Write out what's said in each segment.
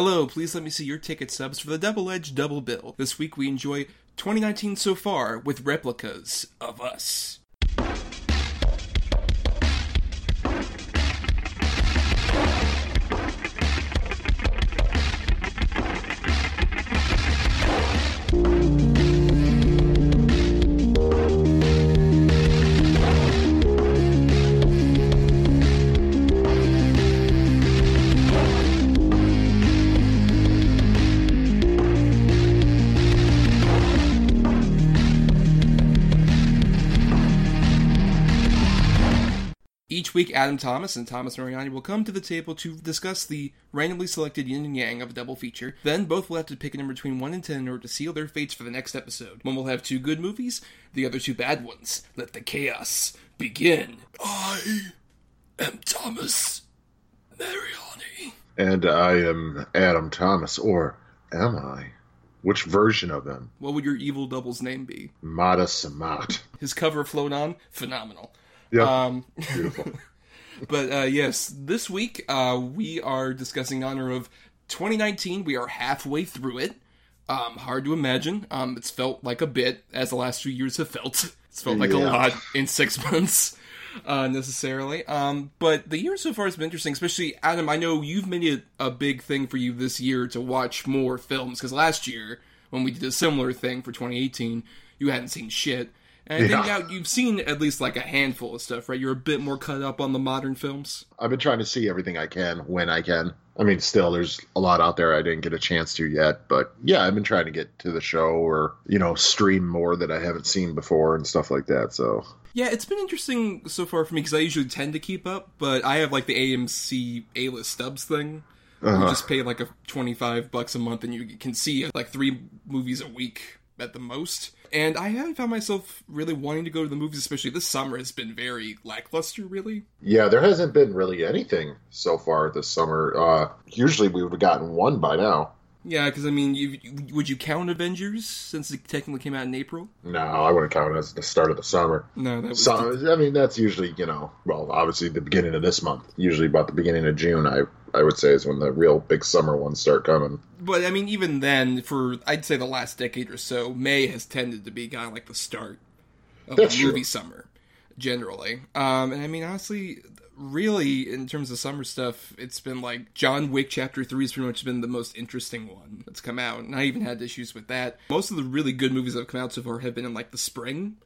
Hello, please let me see your ticket stubs for the Double Edge Double Bill. This week we enjoy 2019 so far with replicas of us. Week, Adam Thomas and Thomas Mariani will come to the table to discuss the randomly selected yin and yang of a double feature. Then, both will have to pick a number between 1 and 10 in order to seal their fates for the next episode. One will have two good movies, the other two bad ones. Let the chaos begin. I am Thomas Mariani. And I am Adam Thomas, or am I? Which version of him? What would your evil double's name be? Mata Samat. His cover Float On, phenomenal. Yep. Um, Beautiful. But uh, yes, this week uh, we are discussing in honor of 2019. We are halfway through it. Um, hard to imagine. Um, it's felt like a bit, as the last few years have felt. It's felt like a lot in six months, uh, necessarily. Um, but the year so far has been interesting, especially Adam. I know you've made it a big thing for you this year to watch more films because last year when we did a similar thing for 2018, you hadn't seen shit. And I think now you've seen at least like a handful of stuff, right? You're a bit more cut up on the modern films. I've been trying to see everything I can when I can. I mean, still, there's a lot out there I didn't get a chance to yet. But yeah, I've been trying to get to the show or, you know, stream more that I haven't seen before and stuff like that. So Yeah, it's been interesting so far for me because I usually tend to keep up, but I have like the AMC A list stubs thing. You Uh-huh. just pay like a twenty five bucks a month and you can see like three movies a week at the most. And I haven't found myself really wanting to go to the movies, especially this summer has been very lackluster. Really, yeah, there hasn't been really anything so far this summer. Uh, usually we would have gotten one by now. Yeah, because I mean, you, would you count Avengers since it technically came out in April? No, I wouldn't count it as the start of the summer. No, that was So, I mean, that's usually, you know, well, obviously the beginning of this month. Usually about the beginning of June, I, I would say, is when the real big summer ones start coming. But I mean, even then, for I'd say the last decade or so, May has tended to be kind of like the start of That's the true. movie summer, generally. Um, and I mean, honestly, really, in terms of summer stuff, it's been like John Wick Chapter Three has pretty much been the most interesting one that's come out, and I even had issues with that. Most of the really good movies that have come out so far have been in like the spring.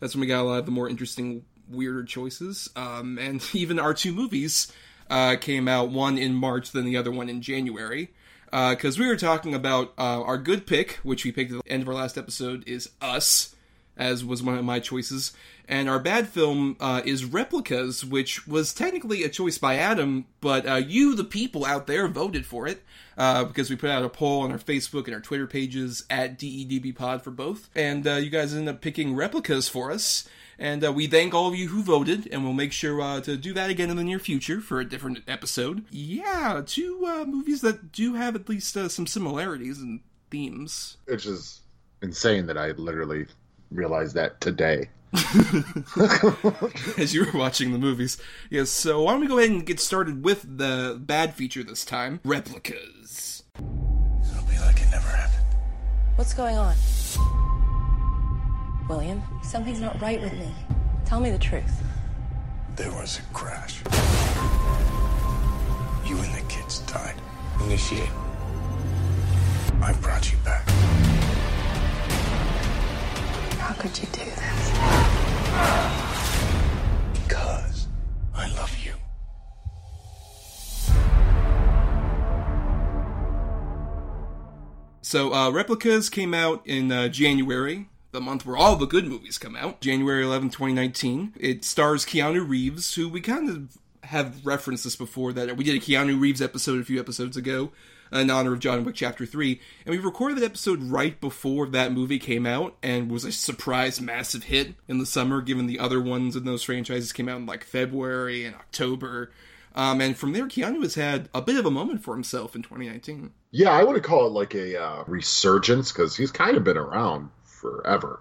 That's when we got a lot of the more interesting, weirder choices. Um, and even our two movies uh, came out, one in March, then the other one in January. Because we were talking about uh, our good pick, which we picked at the end of our last episode, is Us, as was one of my choices. And our bad film uh, is Replicas, which was technically a choice by Adam, but uh, you, the people out there, voted for it uh, because we put out a poll on our Facebook and our Twitter pages at DEDB Pod for both. And uh, you guys ended up picking Replicas for us. And uh, we thank all of you who voted, and we'll make sure uh, to do that again in the near future for a different episode. Yeah, two movies that do have at least some similarities and themes. Which is insane that I literally realized that today. as you were watching the movies. Yes, so why don't we go ahead and get started with the bad feature this time replicas. It'll be like it never happened. What's going on? William, something's not right with me. Tell me the truth. There was a crash. You and the kids died. Initiate. I brought you back. How could you do this? Because I love you. So, uh, replicas came out in uh, January, the month where all the good movies come out, January 11, 2019. It stars Keanu Reeves, who we kind of have referenced this before, that we did a Keanu Reeves episode a few episodes ago in honor of John Wick Chapter 3, and we recorded that episode right before that movie came out and was a surprise massive hit in the summer, given the other ones in those franchises came out in like February and October. Um, and from there, Keanu has had a bit of a moment for himself in 2019. Yeah, I wouldn't call it like a uh, resurgence because he's kind of been around forever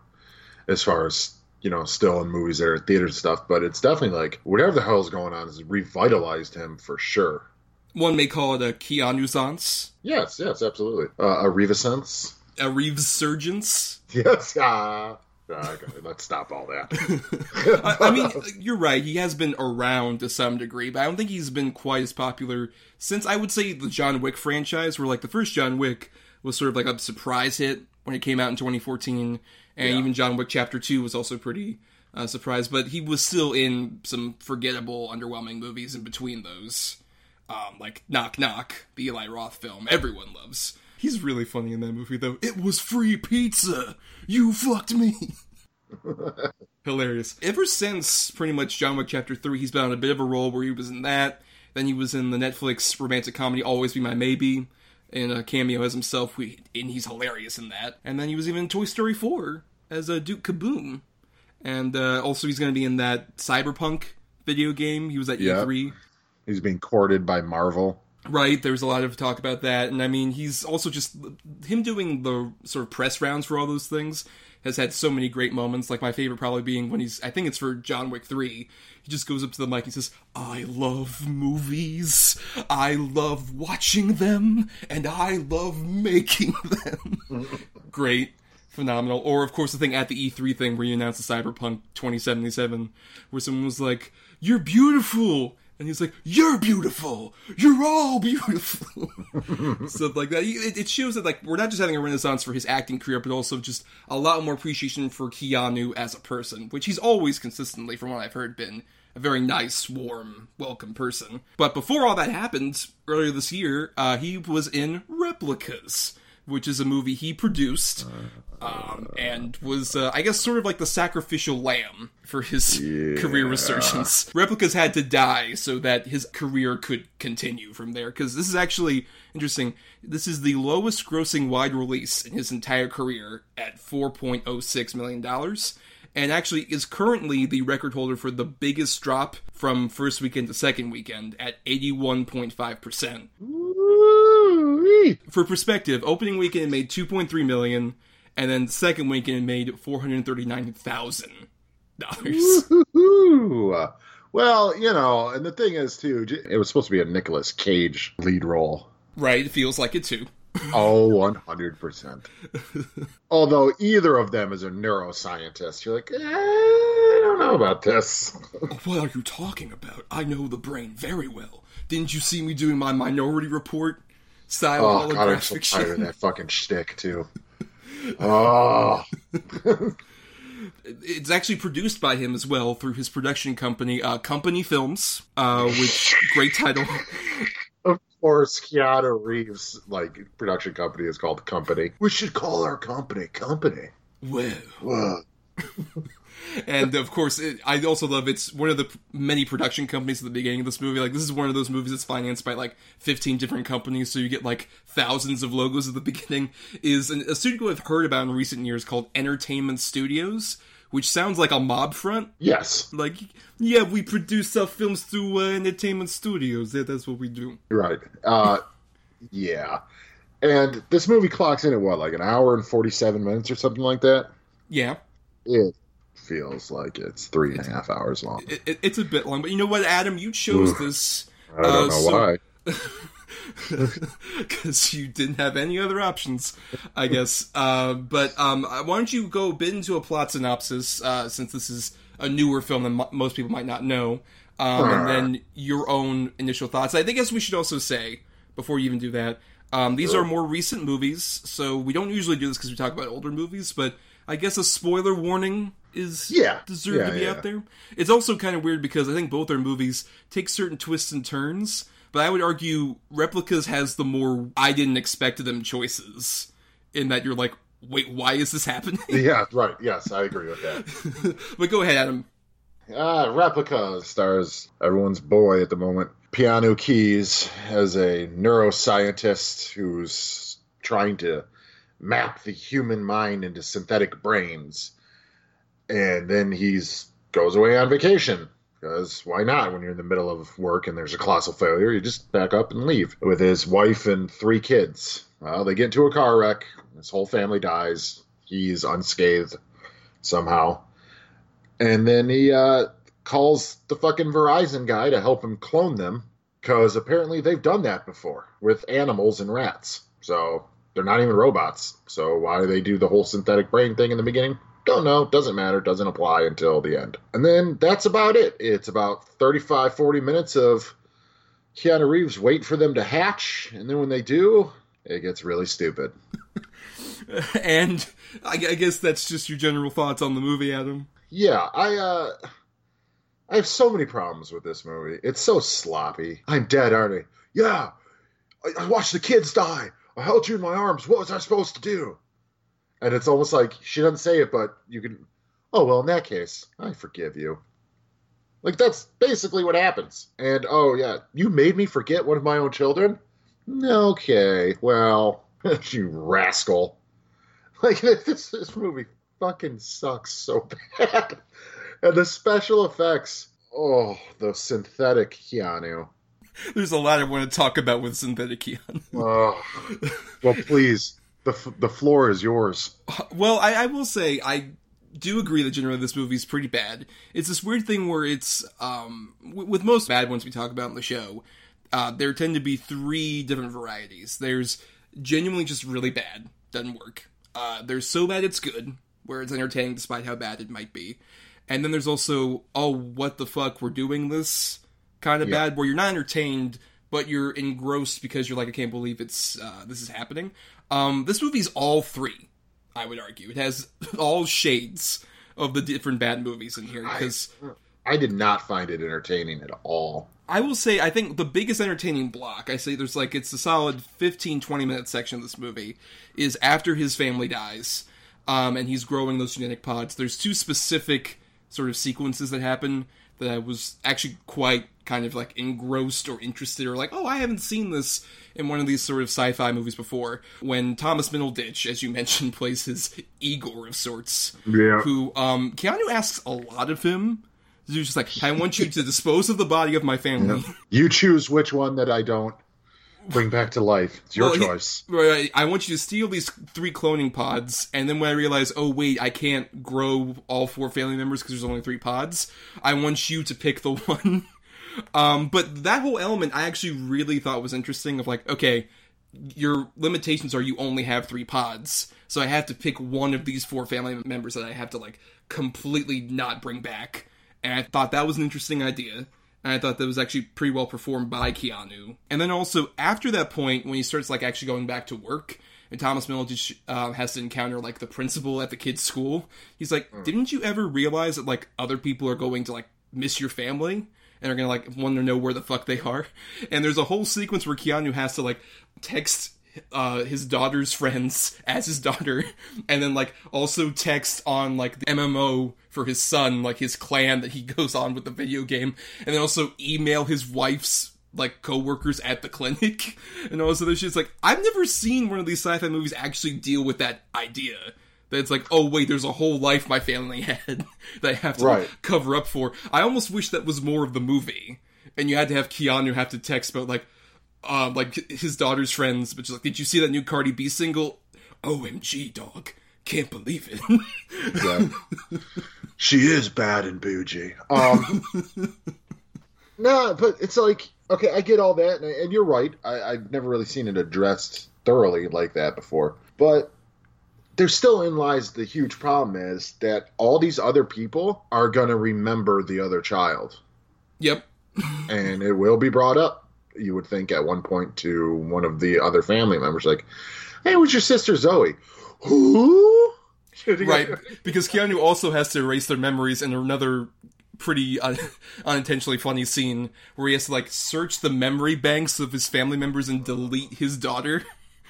as far as, you know, still in movies that are theater stuff. But it's definitely like whatever the hell's going on has revitalized him for sure. One may call it a Keanu-sance, Yes, yes, absolutely. Uh, a revisense. a resurgence. Yes. Okay, let's stop all that. I, I mean, you're right. He has been around to some degree, but I don't think he's been quite as popular since I would say the John Wick franchise, where like the first John Wick was sort of like a surprise hit when it came out in 2014, and Yeah. even John Wick Chapter Two was also pretty uh, surprised. But he was still in some forgettable, underwhelming movies in between those, um, like Knock Knock, the Eli Roth film everyone loves. He's really funny in that movie, though. It was free pizza. You fucked me. Hilarious. Ever since pretty much John Wick Chapter 3, he's been on a bit of a role where he was in that. Then he was in the Netflix romantic comedy Always Be My Maybe, in a cameo as himself, we- and he's hilarious in that. And then he was even in Toy Story 4 as a Duke Kaboom. And uh, also, he's going to be in that Cyberpunk video game. He was at Yeah. E3. He's being courted by Marvel. Right, there's a lot of talk about that, and I mean, he's also just him doing the sort of press rounds for all those things has had so many great moments. Like my favorite probably being when he's, I think it's for John Wick three. He just goes up to the mic and says, "I love movies, I love watching them, and I love making them." great, phenomenal. Or of course the thing at the E3 thing where you announced the Cyberpunk 2077, where someone was like, "You're beautiful." And he's like, "You're beautiful. You're all beautiful." Stuff like that. It, it shows that like we're not just having a renaissance for his acting career, but also just a lot more appreciation for Keanu as a person, which he's always consistently, from what I've heard, been a very nice, warm, welcome person. But before all that happened, earlier this year, uh, he was in Replicas, which is a movie he produced, um, and was, uh, I guess, sort of like the sacrificial lamb for his career resurgence. Replicas had to die so that his career could continue from there, because this is actually interesting. This is the lowest grossing wide release in his entire career at $4.06 million and actually is currently the record holder for the biggest drop from first weekend to second weekend at 81.5%. Woo-wee. For perspective, opening weekend made 2.3 million and then second weekend made $439,000. Well, you know, and the thing is too, it was supposed to be a Nicolas Cage lead role. Right, it feels like it too. Oh, 100%. Although either of them is a neuroscientist, you're like, eh, I don't know about this. What are you talking about? I know the brain very well. Didn't you see me doing my Minority Report style Oh, God, I'm holographic so tired of that fucking shtick, too. Oh, it's actually produced by him as well through his production company, uh, Company Films, uh, which great title. of course, Keanu Reeves' like production company is called Company. We should call our company Company. Well, Whoa. And of course, it, I also love it's one of the many production companies at the beginning of this movie. Like this is one of those movies that's financed by like 15 different companies, so you get like thousands of logos at the beginning. Is an, a studio I've heard about in recent years called Entertainment Studios, which sounds like a mob front. Yes, Like, yeah, we produce our films through uh, Entertainment Studios. Yeah, that's what we do. right. Uh, yeah. And this movie clocks in at what, like an hour and 47 minutes or something like that? Yeah. It feels like it's three and a half hours long. it, it- it's a bit long, but you know what, Adam? You chose this I don't uh, know so- why. because you didn't have any other options, I guess. Uh, but um, why don't you go a bit into a plot synopsis, uh, since this is a newer film than mo most people might not know, um, and then your own initial thoughts. I think, as we should also say before you even do that, um, these are more recent movies, so we don't usually do this because we talk about older movies, but. I guess a spoiler warning is Yeah. deserved Yeah, to be yeah. out there. It's also kind of weird because I think both our movies take certain twists and turns, but I would argue Replicas has the more I didn't expect them choices in that you're like, wait, why is this happening? Yeah, right. Yes, I agree with that. but go ahead, Adam. Ah, Replica stars everyone's boy at the moment. Piano Keys as a neuroscientist who's trying to map the human mind into synthetic brains. And then he's goes away on vacation. Because why not? When you're in the middle of work and there's a colossal failure, you just back up and leave with his wife and three kids. Well, they get into a car wreck. His whole family dies. He's unscathed somehow. And then he uh, calls the fucking Verizon guy to help him clone them because apparently they've done that before with animals and rats. So they're not even robots. So why do they do the whole synthetic brain thing in the beginning? Don't know. Doesn't matter. Doesn't apply until the end. And then that's about it. It's about 35, 40 minutes of Keanu Reeves wait for them to hatch. And then when they do, it gets really stupid. and I, I guess that's just your general thoughts on the movie, Adam. Yeah, I uh I have so many problems with this movie. It's so sloppy. I'm dead, aren't I? Yeah. I, I watched the kids die. I held you in my arms. What was I supposed to do? And it's almost like she doesn't say it, but you can. Oh well, in that case, I forgive you. Like that's basically what happens. And oh yeah, you made me forget one of my own children. Okay, well, you rascal. Like this, this movie fucking sucks so bad. And the special effects. Oh, the synthetic Keanu. There's a lot I want to talk about with synthetic Keanu. Oh, well, please. The, f- the floor is yours. Well, I, I will say I do agree that generally this movie is pretty bad. It's this weird thing where it's um, w- with most bad ones we talk about in the show. Uh, there tend to be three different varieties. There's genuinely just really bad, doesn't work. Uh, there's so bad it's good, where it's entertaining despite how bad it might be. And then there's also, oh, what the fuck, we're doing this kind of Yeah. bad, where you're not entertained, but you're engrossed because you're like, I can't believe it's uh, this is happening. Um, this movie's all three, I would argue. It has all shades of the different bad movies in here because. I did not find it entertaining at all. I will say, I think the biggest entertaining block, I say there's like, it's a solid 15, 20 minute section of this movie, is after his family dies, um, and he's growing those genetic pods. There's two specific sort of sequences that happen that I was actually quite kind of like engrossed or interested or like, oh, I haven't seen this in one of these sort of sci-fi movies before. When Thomas Middleditch, as you mentioned, plays his Igor of sorts, Yeah. who um, Keanu asks a lot of him. He's just like, I want you to dispose of the body of my family. You choose which one that I don't bring back to life. It's your Well, choice. Right, I want you to steal these three cloning pods, and then when I realize, oh wait, I can't grow all four family members because there's only three pods, I want you to pick the one. Um, but that whole element, I actually really thought was interesting. Of like, okay, your limitations are you only have three pods, so I have to pick one of these four family members that I have to like completely not bring back. And I thought that was an interesting idea. And I thought that was actually pretty well performed by Keanu. And then also after that point, when he starts like actually going back to work, and Thomas Middleditch uh, has to encounter like the principal at the kid's school, he's like, "Didn't you ever realize that like other people are going to like miss your family?" And are gonna like want to know where the fuck they are, and there's a whole sequence where Keanu has to like text uh, his daughter's friends as his daughter, and then like also text on like the MMO for his son, like his clan that he goes on with the video game, and then also email his wife's like co-workers at the clinic and all this other shit. It's like I've never seen one of these sci-fi movies actually deal with that idea. That it's like, oh wait, there's a whole life my family had that I have to like, Right. cover up for. I almost wish that was more of the movie, and you had to have Keanu have to text about like, uh, like his daughter's friends, but just like, did you see that new Cardi B single? OMG, dog, can't believe it. Yeah. she is bad and bougie. Um, no, but it's like okay, I get all that, and, and you're right. I, I've never really seen it addressed thoroughly like that before, but there still in lies the huge problem is that all these other people are going to remember the other child, yep. and it will be brought up. You would think at one point to one of the other family members, like, "Hey, it was your sister Zoe?" Who? right because keanu also has to erase their memories in another pretty un- unintentionally funny scene where he has to like search the memory banks of his family members and delete his daughter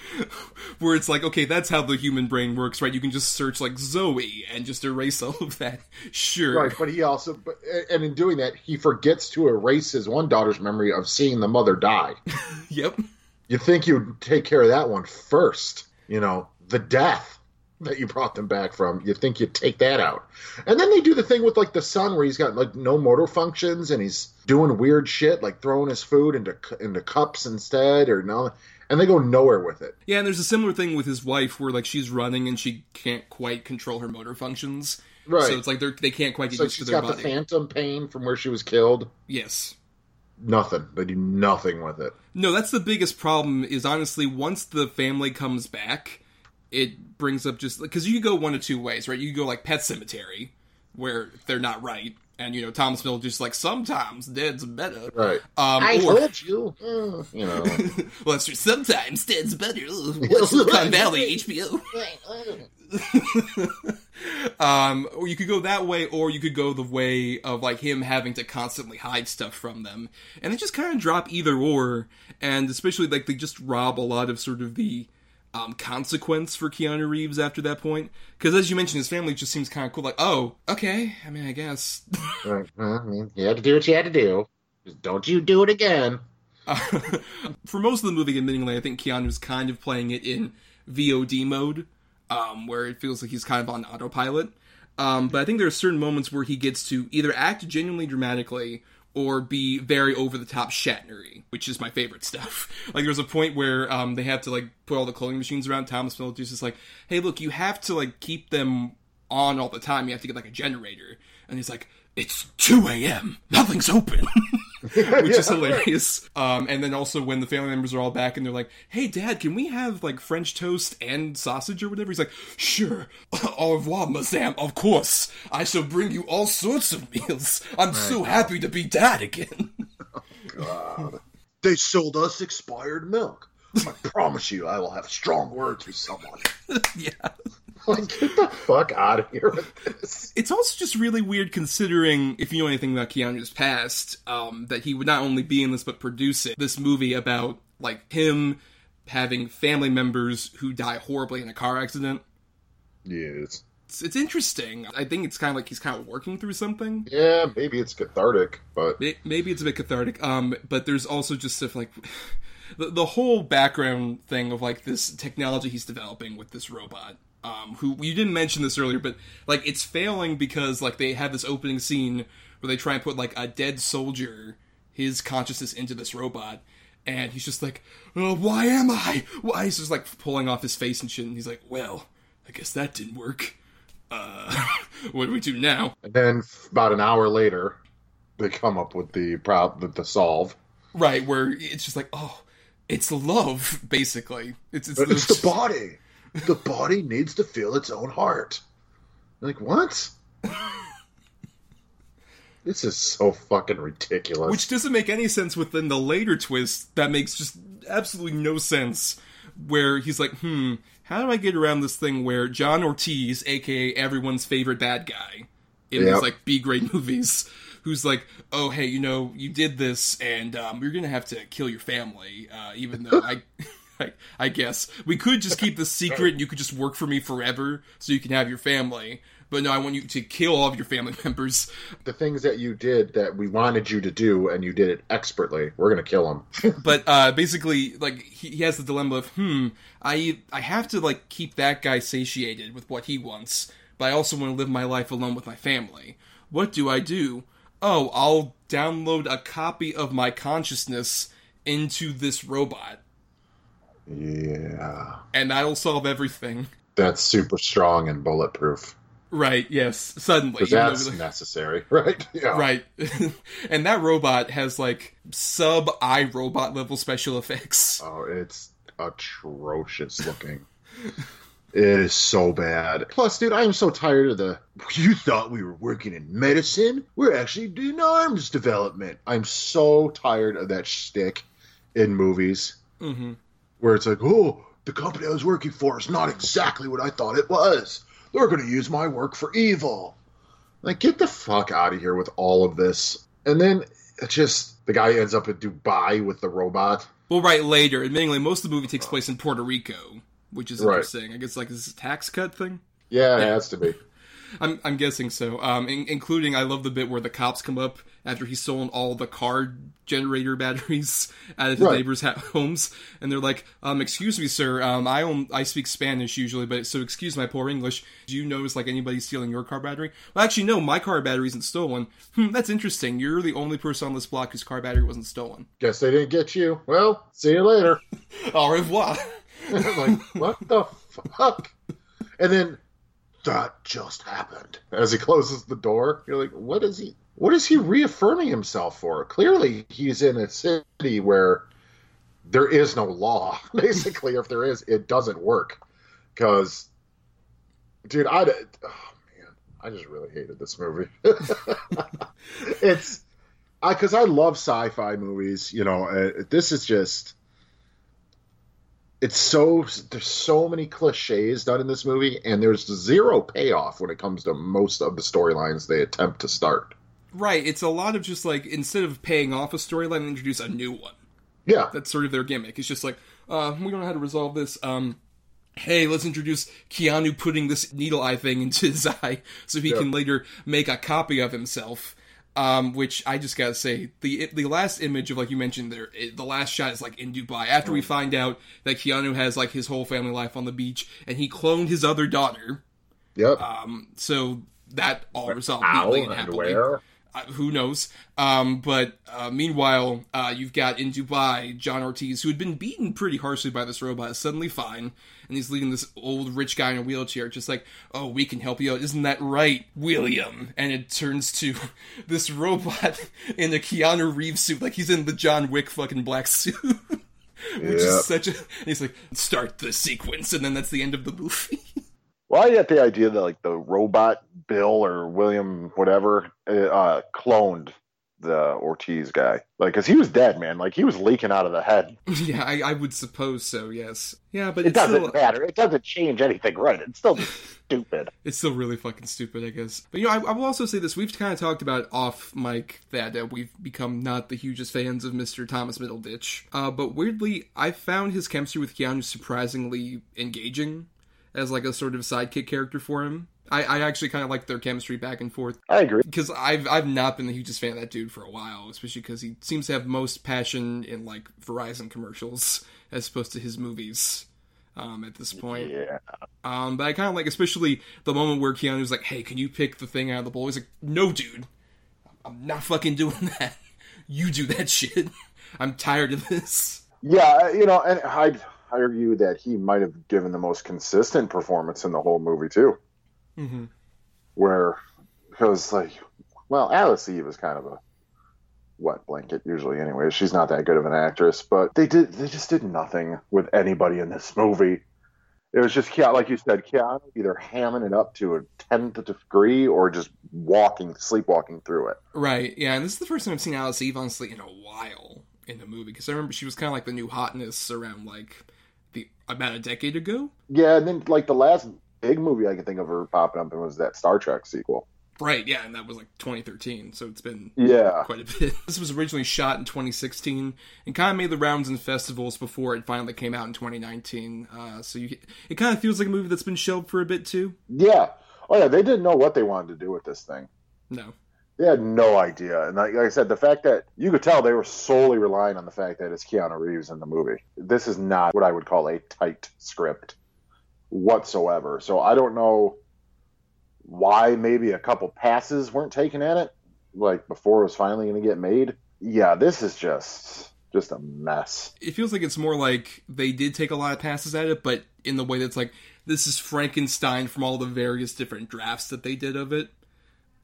where it's like okay that's how the human brain works right? You can just search like zoe and just erase all of that. Sure. Right, but he also, but, and in doing that, he forgets to erase his one daughter's memory of seeing the mother die. yep. You think you'd take care of that one first, you know, the death that you brought them back from. You think you'd take that out, and then they do the thing with like the son where he's got like no motor functions and he's doing weird shit like throwing his food into into cups instead or no, and they go nowhere with it. yeah and there's a similar thing with his wife where like she's running and she can't quite control her motor functions Right. so it's like they're they can't quite get So used to she's their got the body phantom pain from where she was killed. yes nothing. They do nothing with it. No, that's the biggest problem. Is honestly, once the family comes back, it brings up just because you go one of two ways, right? You go like Pet Sematary, where they're not right, and you know Thomas Middleditch like sometimes dead's better, Right. Um, I or- told you. Uh, you know. well, that's true. Sometimes dead's better. What's Silicon Valley HBO? um, or you could go that way, or you could go the way of like him having to constantly hide stuff from them, and they just kind of drop either or, and especially like they just rob a lot of sort of the um, consequence for Keanu Reeves after that point, because as you mentioned, his family just seems kind of cool. Like, oh, okay, I mean, I guess. Right. I mean, you had to do what you had to do. Just don't you do it again. for most of the movie, admittingly, I think Keanu's kind of playing it in VOD mode, um, where it feels like he's kind of on autopilot. Um, but I think there are certain moments where he gets to either act genuinely dramatically or be very over the top Shatnery, which is my favorite stuff. Like there was a point where um, they have to like put all the cloning machines around. Thomas Middleditch is like, "Hey, look, you have to like keep them on all the time. You have to get like a generator." And he's like, "It's 2 a.m. Nothing's open." which is hilarious. Um, and then also when the family members are all back and they're like, "Hey, Dad, can we have like French toast and sausage or whatever?" He's like, "Sure, au revoir, Madame. Of course, I shall bring you all sorts of meals. I'm so happy to be Dad again." They sold us expired milk. I promise you, I will have strong words with someone. yeah. Like, get the fuck out of here with this. It's also just really weird considering, if you know anything about Keanu's past, um, that he would not only be in this but produce it. This movie about like him having family members who die horribly in a car accident. Yes. It's, it's interesting. I think it's kind of like he's kind of working through something. Yeah, maybe it's cathartic, but Maybe it's a bit cathartic. Um, but there's also just stuff like the, the whole background thing of like this technology he's developing with this robot. Um, who you didn't mention this earlier, but like it's failing because like they have this opening scene where they try and put like a dead soldier, his consciousness into this robot, and he's just like, oh, "Why am I? Why?" He's just like pulling off his face and shit, and he's like, "Well, I guess that didn't work. Uh, what do we do now?" and then about an hour later, they come up with the prob with the solve. Right, where it's just like, oh, it's love, basically. It's it's, But it's the body. The body needs to feel its own heart. Like what? this is so fucking ridiculous. which doesn't make any sense within the later twist. That makes just absolutely no sense. Where he's like, hmm, how do I get around this thing where John Ortiz, aka everyone's favorite bad guy in Yep. these like B grade movies, who's like, oh hey, you know, you did this, and um, you're gonna have to kill your family, uh, even though I. I, I guess we could just keep this secret and you could just work for me forever so you can have your family. But no, I want you to kill all of your family members. the things that you did that we wanted you to do and you did it expertly, we're gonna kill him. but uh, basically, like he, he has the dilemma of, hmm, I I have to like keep that guy satiated with what he wants, but I also want to live my life alone with my family. What do I do? Oh, I'll download a copy of my consciousness into this robot, yeah. and that'll solve everything. That's super strong and bulletproof. Right? Yes. Suddenly, that's the- necessary, right? Yeah. right, and that robot has like sub I, Robot level special effects. Oh, it's atrocious looking. it is so bad. Plus, dude, I am so tired of the. You thought we were working in medicine? We're actually doing arms development. I'm so tired of that shtick in movies hmm where it's like, oh, the company I was working for is not exactly what I thought it was. They're going to use my work for evil. Like, get the fuck out of here with all of this. And then it's just the guy ends up in Dubai with the robot. Well, right later. Admittingly, most of the movie takes place in Puerto Rico, which is Right. interesting. I guess like is this a tax cut thing. Yeah, it has to be. I'm I'm guessing so. Um, in, including I love the bit where the cops come up after he's stolen all the car generator batteries out of his Right. neighbors' homes, and they're like, um, "Excuse me, sir. Um, I own, I speak Spanish usually, but so excuse my poor English. Do you notice like anybody stealing your car battery? Well, actually, no. My car battery isn't stolen. Hmm, that's interesting. You're the only person on this block whose car battery wasn't stolen. Guess they didn't get you. Well, see you later. Au revoir." like, what the fuck? And then that just happened. As he closes the door, you're like, what is he? What is he reaffirming himself for? Clearly, he's in a city where there is no law. Basically, if there is, it doesn't work. Because, dude, I, oh man, I just really hated this movie. it's, I because I love sci-fi movies. You know, uh, this is just it's so there's so many cliches done in this movie and there's zero payoff when it comes to most of the storylines they attempt to start. Right it's a lot of just like instead of paying off a storyline introduce a new one. Yeah. That's sort of their gimmick. It's just like uh we don't know how to resolve this um hey let's introduce keanu putting this needle eye thing into his eye so he can later make a copy of himself um, which I just gotta say, the the last image of like you mentioned there, it, the last shot is like in Dubai. After we find out that Keanu has like his whole family life on the beach, and he cloned his other daughter. Yep. Um, so that all resolved neatly and happily. Uh, who knows? Um, but uh, meanwhile, uh, you've got in Dubai John Ortiz, who had been beaten pretty harshly by this robot, is suddenly fine, and he's leading this old rich guy in a wheelchair, just like, "Oh, we can help you out, isn't that right, William?" And it turns to this robot in a Keanu Reeves suit, like he's in the John Wick fucking black suit. Which Yeah. is such a. And he's like, start the sequence, and then that's the end of the movie. Well, I get the idea that like the robot Bill or William, whatever, uh, cloned the Ortiz guy. Like, cause he was dead, man. Like he was leaking out of the head. yeah, I, I would suppose so. Yes. Yeah, but It doesn't still, matter. It doesn't change anything, right? It's still stupid. It's still really fucking stupid, I guess. But you know, I, I will also say this: we've kind of talked about off mic that uh, we've become not the hugest fans of Mr. Thomas Middleditch. Uh, but weirdly, I found his chemistry with Keanu surprisingly engaging as like a sort of sidekick character for him. I, I actually kind of like their chemistry back and forth I agree. because I've I've not been the hugest fan of that dude for a while, especially because he seems to have most passion in like Verizon commercials as opposed to his movies. Um, at this point, Yeah. um, but I kind of like, especially the moment where Keanu's like, "Hey, can you pick the thing out of the bowl?" He's like, "No, dude, I'm not fucking doing that. You do that shit. I'm tired of this." Yeah, you know, and I'd argue that he might have given the most consistent performance in the whole movie too. Mm-hmm. Where because like, well, Alice Eve is kind of a wet blanket usually anyway. She's not that good of an actress, but they did they just did nothing with anybody in this movie. It was just Keanu, like you said, Keanu either hamming it up to a tenth degree or just walking, sleepwalking through it. Right. Yeah, and this is the first time I've seen Alice Eve honestly in a while in the movie because I remember she was kind of like the new hotness around like about a decade ago. Yeah, and then like the last big movie I can think of her popping up in was that Star Trek sequel. Right. Yeah, and that was like 2013, so it's been Yeah. quite a bit. This was originally shot in 2016 and kind of made the rounds in festivals before it finally came out in 2019. Uh, so you, it kind of feels like a movie that's been shelved for a bit too. Yeah. Oh yeah, they didn't know what they wanted to do with this thing. No. They had no idea. And like, like I said, the fact that you could tell they were solely relying on the fact that it's Keanu Reeves in the movie. This is not what I would call a tight script whatsoever. So I don't know why maybe a couple passes weren't taken at it, like before it was finally going to get made. Yeah, this is just just a mess. It feels like it's more like they did take a lot of passes at it, but in the way that's like this is Frankenstein from all the various different drafts that they did of it.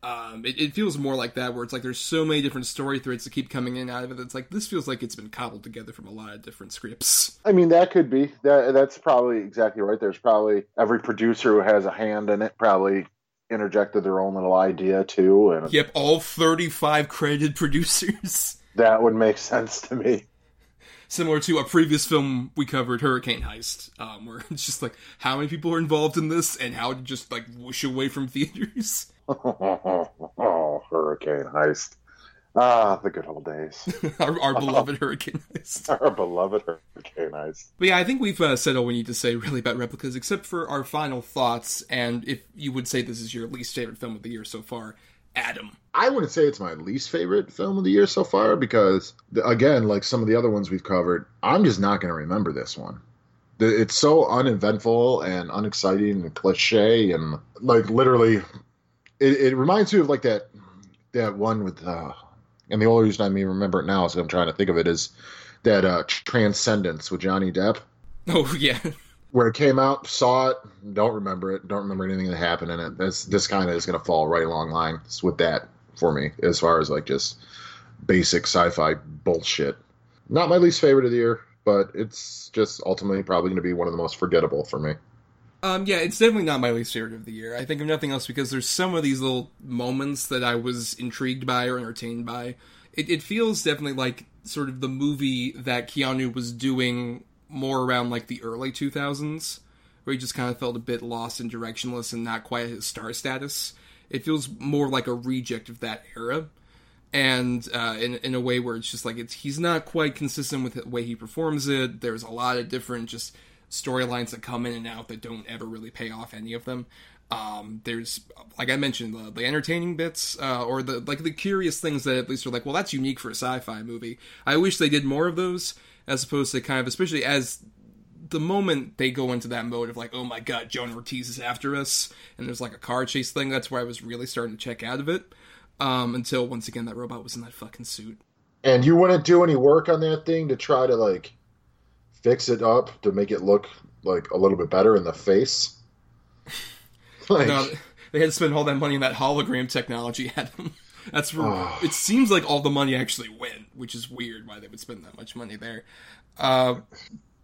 Um, it, it feels more like that, where it's like there's so many different story threads that keep coming in and out of it. It's like this feels like it's been cobbled together from a lot of different scripts. I mean, that could be that. That's probably exactly right. There's probably every producer who has a hand in it probably interjected their own little idea too, and Yep, all 35 credited producers. that would make sense to me. Similar to a previous film we covered, Hurricane Heist, um, where it's just like how many people are involved in this and how to just like whoosh away from theaters. Oh, Hurricane Heist. Ah, the good old days. our, our beloved Hurricane Heist. Our beloved Hurricane Heist. But yeah, I think we've uh, said all we need to say really about replicas, except for our final thoughts. And if you would say this is your least favorite film of the year so far, Adam. I wouldn't say it's my least favorite film of the year so far because, again, like some of the other ones we've covered, I'm just not going to remember this one. It's so uneventful and unexciting and cliche and like literally, it, it reminds me of like that that one with, uh, and the only reason I may remember it now is I'm trying to think of it is that uh, Transcendence with Johnny Depp. Oh yeah, Where it came out, saw it, don't remember it, don't remember anything that happened in it. This this kind of is going to fall right along lines with that for me, as far as like just basic sci-fi bullshit. Not my least favorite of the year, but it's just ultimately probably going to be one of the most forgettable for me. Um, yeah, it's definitely not my least favorite of the year. I think of nothing else because there's some of these little moments that I was intrigued by or entertained by. It, it feels definitely like sort of the movie that Keanu was doing more around like the early 2000s, where he just kind of felt a bit lost and directionless and not quite his star status. It feels more like a reject of that era, and uh, in in a way where it's just like it's he's not quite consistent with the way he performs it. There's a lot of different just storylines that come in and out that don't ever really pay off any of them. Um, there's like I mentioned the, the entertaining bits uh, or the like the curious things that at least are like well that's unique for a sci-fi movie. I wish they did more of those as opposed to kind of especially as the moment they go into that mode of like oh my god John Ortiz is after us and there's like a car chase thing that's where I was really starting to check out of it um, until once again that robot was in that fucking suit. And you wouldn't do any work on that thing to try to like fix it up to make it look like a little bit better in the face. like, no, they had to spend all that money on that hologram technology. Adam. That's where oh. it seems like all the money actually went, which is weird why they would spend that much money there. Uh,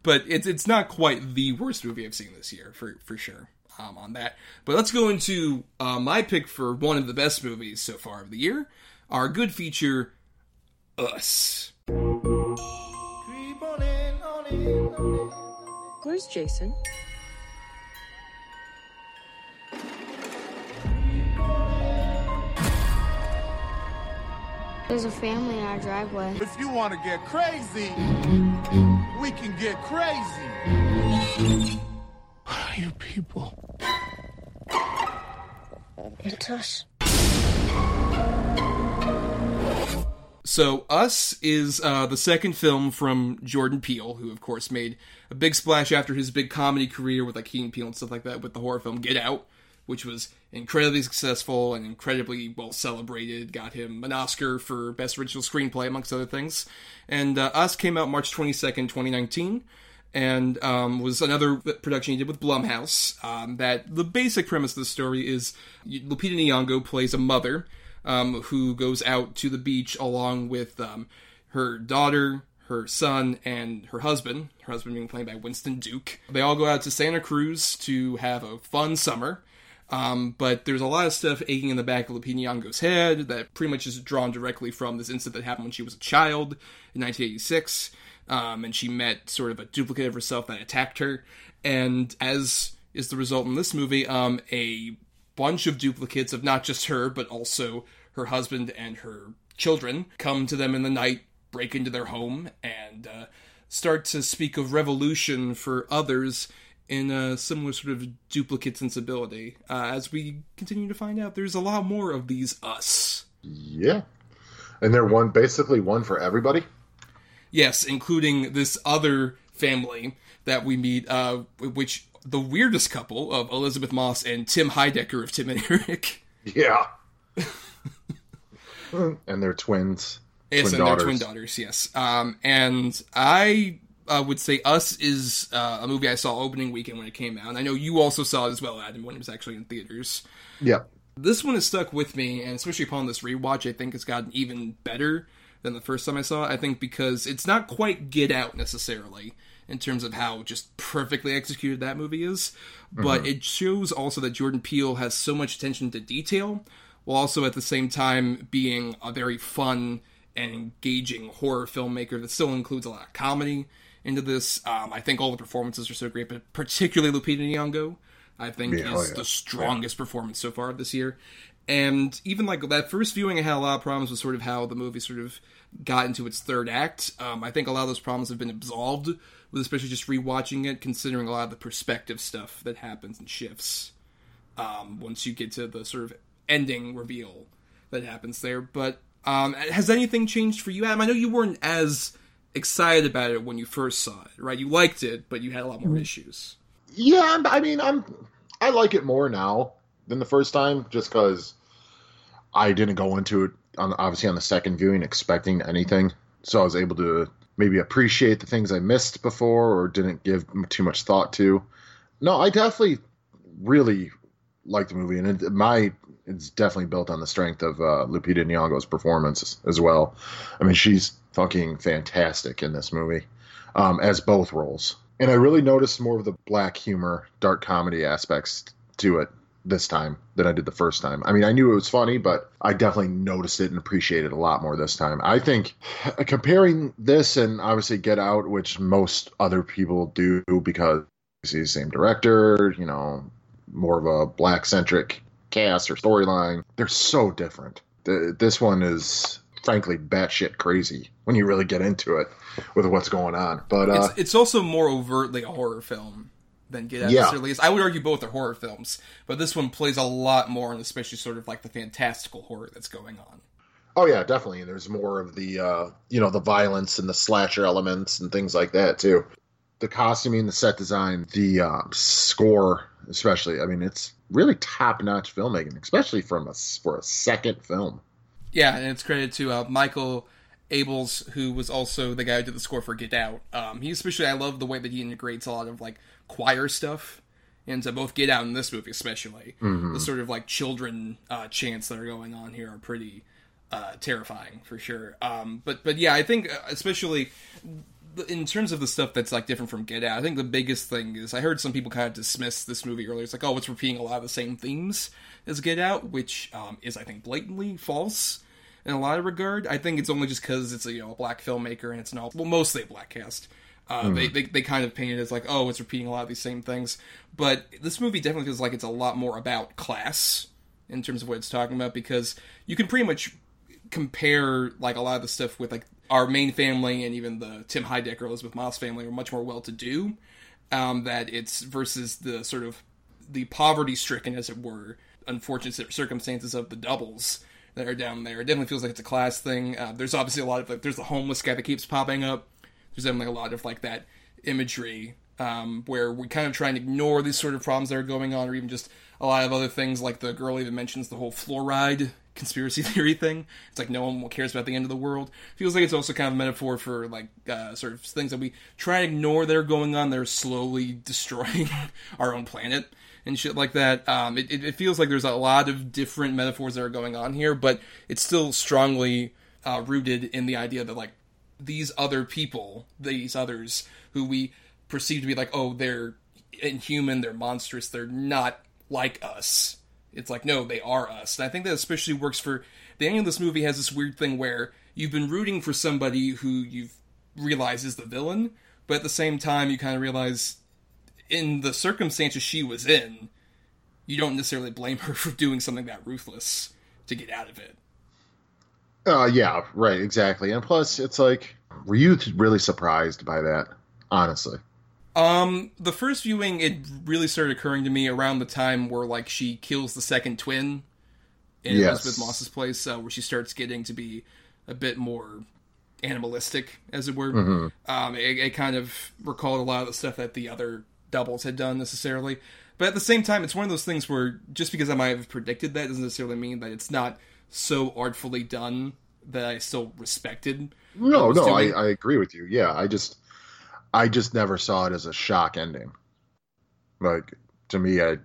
but it's it's not quite the worst movie I've seen this year for for sure. Um, on that, but let's go into uh, my pick for one of the best movies so far of the year. Our good feature, Us. Where's Jason? There's a family in our driveway. If you want to get crazy, we can get crazy. What are you people? It's us. So, Us is uh, the second film from Jordan Peele, who, of course, made a big splash after his big comedy career with like Key and Peele and stuff like that with the horror film Get Out, which was incredibly successful and incredibly well celebrated. Got him an Oscar for Best Original Screenplay, amongst other things. And uh, Us came out March 22nd, 2019 and um, was another production he did with Blumhouse. Um, that the basic premise of the story is Lupita Nyong'o plays a mother um, who goes out to the beach along with um, her daughter, her son, and her husband. Her husband being played by Winston Duke. They all go out to Santa Cruz to have a fun summer. Um, but there's a lot of stuff aching in the back of Lupita head that pretty much is drawn directly from this incident that happened when she was a child in 1986. Um, and she met sort of a duplicate of herself that attacked her. And as is the result in this movie, um, a bunch of duplicates of not just her, but also her husband and her children come to them in the night, break into their home, and uh, start to speak of revolution for others in a similar sort of duplicate sensibility. Uh, as we continue to find out, there's a lot more of these us. Yeah. And they're one, basically one for everybody? Yes, including this other family that we meet, uh, which the weirdest couple of Elisabeth Moss and Tim Heidecker of Tim and Eric. Yeah. and they're twins. Yes, twin and daughters. twin daughters. Yes. Um, and I uh, would say Us is uh, a movie I saw opening weekend when it came out. And I know you also saw it as well, Adam, when it was actually in theaters. Yeah. This one has stuck with me, and especially upon this rewatch, I think it's gotten even better than the first time I saw it. I think because it's not quite Get Out necessarily in terms of how just perfectly executed that movie is, but mm-hmm. it shows also that Jordan Peele has so much attention to detail while also at the same time being a very fun and engaging horror filmmaker that still includes a lot of comedy into this. Um, I think all the performances are so great, but particularly Lupita Nyong'o, I think yeah, is oh yeah. the strongest yeah. performance so far this year. And even like that first viewing, I had a lot of problems with sort of how the movie sort of got into its third act. Um, I think a lot of those problems have been absolved with especially just rewatching it, considering a lot of the perspective stuff that happens and shifts um, once you get to the sort of ending reveal that happens there. But um, has anything changed for you, Adam? I know you weren't as excited about it when you first saw it, right? You liked it, but you had a lot more mm-hmm. issues. Yeah, I mean, I'm I like it more now than the first time, just because I didn't go into it on obviously on the second viewing expecting anything, so I was able to maybe appreciate the things I missed before or didn't give too much thought to. No, I definitely really like the movie, and it, my it's definitely built on the strength of uh, Lupita Nyong'o's performance as well. I mean, she's fucking fantastic in this movie, um, as both roles. And I really noticed more of the black humor, dark comedy aspects to it this time than I did the first time. I mean, I knew it was funny, but I definitely noticed it and appreciated it a lot more this time. I think comparing this and obviously Get Out, which most other people do because he's the same director, you know, more of a black centric cast or storyline, they're so different. The, this one is frankly batshit crazy when you really get into it with what's going on. But uh, it's, it's also more overtly a horror film than Get Out Yeah. necessarily is. I would argue both are horror films, but this one plays a lot more on especially sort of like the fantastical horror that's going on. Oh yeah, definitely. And there's more of the uh, you know the violence and the slasher elements and things like that too. The costuming, the set design, the uh, score, especially. I mean, it's really top notch filmmaking, especially from a for a second film. Yeah, and it's credited to uh, Michael Abels, who was also the guy who did the score for Get Out. Um, he especially, I love the way that he integrates a lot of like choir stuff and to both Get Out and this movie, especially the sort of like children uh, chants that are going on here are pretty uh, terrifying for sure. Um, but but yeah, I think uh, especially in terms of the stuff that's like different from Get Out, I think the biggest thing is I heard some people kind of dismiss this movie earlier. It's like, oh, it's repeating a lot of the same themes as Get Out, which um, is I think blatantly false in a lot of regard. I think it's only just because it's a you know a black filmmaker and it's an all well mostly a black cast. Uh, they, they they kind of paint it as like oh it's repeating a lot of these same things, but this movie definitely feels like it's a lot more about class in terms of what it's talking about because you can pretty much compare like a lot of the stuff with like our main family and even the Tim Heidecker Elisabeth Moss family are much more well to do. Um, that it's versus the sort of the poverty stricken, as it were, unfortunate circumstances of the doubles that are down there. It definitely feels like it's a class thing. Uh, there's obviously a lot of like there's the homeless guy that keeps popping up. There's definitely a lot of like that imagery um, where we kind of try and ignore these sort of problems that are going on, or even just a lot of other things like the girl even mentions the whole fluoride conspiracy theory thing. It's like no one cares about the end of the world. Feels like it's also kind of a metaphor for like uh, sort of things that we try and ignore that are going on. They're slowly destroying our own planet and shit like that. Um, it, it, it feels like there's a lot of different metaphors that are going on here, but it's still strongly uh, rooted in the idea that like these other people, these others who we perceive to be like, oh, they're inhuman, they're monstrous, they're not like us. It's like, no, they are us. And I think that especially works for the ending of this movie has this weird thing where you've been rooting for somebody who you've realized is the villain, but at the same time you kind of realize in the circumstances she was in, you don't necessarily blame her for doing something that ruthless to get out of it. Uh, yeah, right, exactly. And plus, it's like, were you really surprised by that? Honestly. Um, the first viewing, it really started occurring to me around the time where like she kills the second twin in Yes. Elisabeth Moss's place, uh, where she starts getting to be a bit more animalistic, as it were. Um, it, it kind of recalled a lot of the stuff that the other doubles had done necessarily, but at the same time, it's one of those things where just because I might have predicted that doesn't necessarily mean that it's not so artfully done that I still respected. No, what it was no, I. I agree with you. Yeah, I just, I just never saw it as a shock ending. Like to me, I,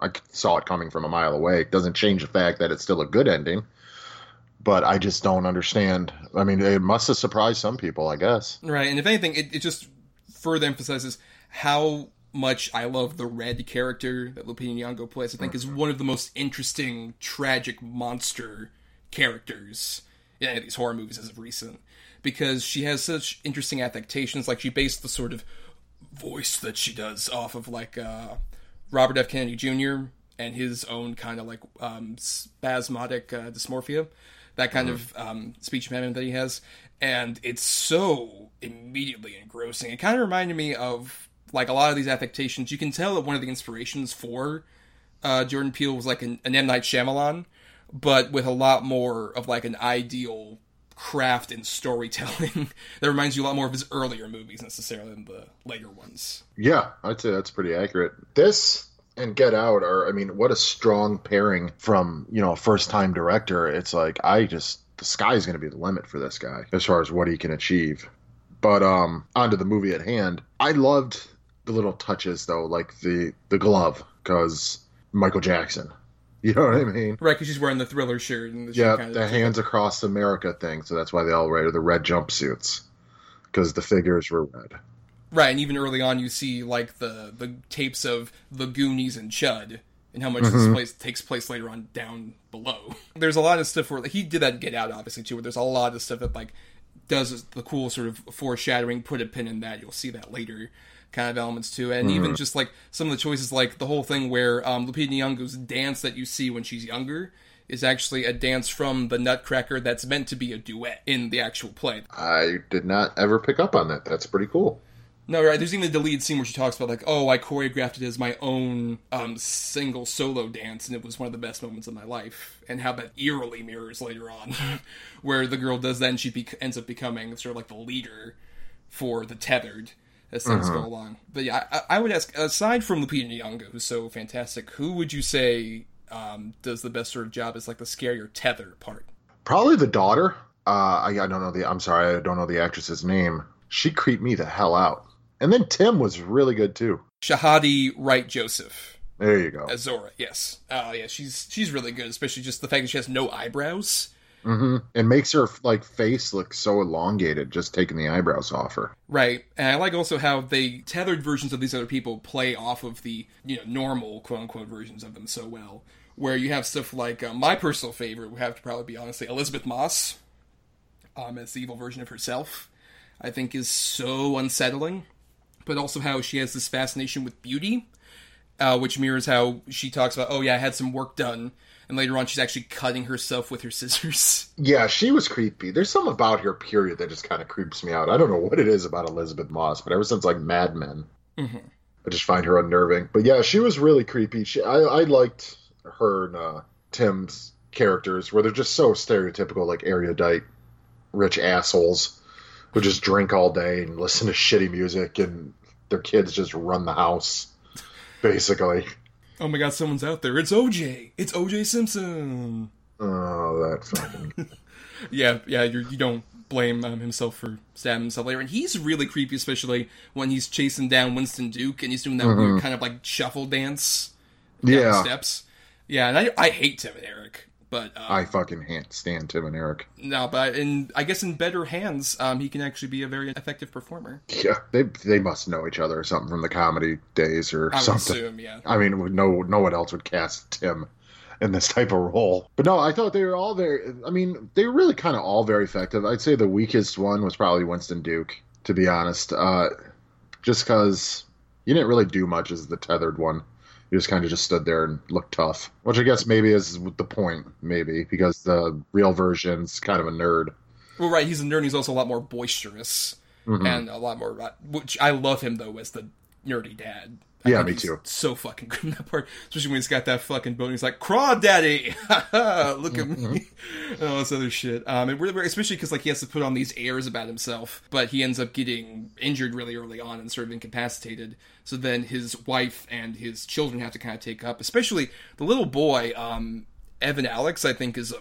I saw it coming from a mile away. It doesn't change the fact that it's still a good ending, but I just don't understand. I mean, it must have surprised some people, I guess. Right, and if anything, it, it just further emphasizes how much I love the red character that Lupita Nyong'o plays. I think is one of the most interesting, tragic monster characters in any of these horror movies as of recent, because she has such interesting affectations. Like she based the sort of voice that she does off of like uh, Robert F. Kennedy Jr. and his own kind of like um, spasmodic uh, dysmorphia, that kind of um, speech impediment that he has, and it's so immediately engrossing. It kind of reminded me of like a lot of these affectations. You can tell that one of the inspirations for uh, Jordan Peele was like an, an M Night Shyamalan, but with a lot more of like an ideal craft and storytelling that reminds you a lot more of his earlier movies necessarily than the later ones. Yeah, I'd say that's pretty accurate. This and Get Out are, I mean, what a strong pairing from, you know, a first time director. It's like, I just, the sky's going to be the limit for this guy as far as what he can achieve. But um, onto the movie at hand. I loved the little touches though, like the the glove, because Michael Jackson. You know what I mean? Right, because she's wearing the thriller shirt and the Yeah, kind of the hands across America thing. So that's why they all wear the red jumpsuits, because the figures were red. Right, and even early on, you see like the the tapes of the Goonies and Chud, and how much Mm-hmm. this place takes place later on down below. There's a lot of stuff where like, he did that Get Out, obviously too. Where there's a lot of stuff that like does the cool sort of foreshadowing. Put a pin in that. You'll see that later. Kind of elements too, and Mm-hmm. even just like some of the choices, like the whole thing where um, Lupita Nyong'o's dance that you see when she's younger is actually a dance from the Nutcracker that's meant to be a duet in the actual play. I did not ever pick up on that. That's pretty cool. No, right. There's even a deleted scene where she talks about like, oh, I choreographed it as my own um, single solo dance, and it was one of the best moments of my life. And how that eerily mirrors later on, where the girl does that, and she bec ends up becoming sort of like the leader for the tethered as things go along. But yeah, I, I would ask, aside from Lupita Nyong'o, who's so fantastic, who would you say um, does the best sort of job as like the scarier tether part? Probably the daughter. Uh, I, I don't know the. I'm sorry, I don't know the actress's name. She creeped me the hell out. And then Tim was really good too. Shahadi Wright Joseph. There you go. as Zora, yes. Oh yeah, she's she's really good, especially just the fact that she has no eyebrows. Hmm It makes her like face look so elongated just taking the eyebrows off her. Right, and I like also how they tethered versions of these other people play off of the you know normal quote unquote versions of them so well. Where you have stuff like uh, my personal favorite would have to probably be honestly Elisabeth Moss, um, as the evil version of herself. I think is so unsettling, but also how she has this fascination with beauty, uh, which mirrors how she talks about. Oh yeah, I had some work done, and later on she's actually cutting herself with her scissors. Yeah, she was creepy. There's something about her period that just kind of creeps me out. I don't know what it is about Elisabeth Moss, but ever since like Mad Men, I just find her unnerving. But yeah, she was really creepy. She, I, I liked her and uh, Tim's characters, where they're just so stereotypical, like erudite, rich assholes who just drink all day and listen to shitty music, and their kids just run the house, basically. Oh my god, someone's out there. It's OJ. It's OJ Simpson. Oh, that fucking. Yeah, yeah, you're, you don't blame um, himself for stabbing himself later. And he's really creepy, especially when he's chasing down Winston Duke and he's doing that weird kind of like shuffle dance yeah, steps. Yeah, and I, I hate Tim and Eric. But uh, I fucking can't stand Tim and Eric. no, but in I guess in better hands, um, he can actually be a very effective performer. Yeah, they they must know each other or something from the comedy days or I something. assume, yeah. I mean, no no one else would cast Tim in this type of role. But no, I thought they were all very. I mean, they were really kind of all very effective. I'd say the weakest one was probably Winston Duke, to be honest. Uh, just because you didn't really do much as the tethered one. You just kind of just stood there and looked tough, which I guess maybe is the point, maybe because the real version's kind of a nerd. Well, right, he's a nerd. and He's also a lot more boisterous Mm-hmm. and a lot more. uh, Which I love him though as the nerdy dad. I Yeah, me too. So fucking good in that part, especially when he's got that fucking boat. and He's like, "Craw, daddy, look at Mm-hmm. me," and all this other shit. Um, and we're- especially because like he has to put on these airs about himself, but he ends up getting injured really early on and sort of incapacitated. So then his wife and his children have to kind of take up, especially the little boy, um, Evan Alex. I think is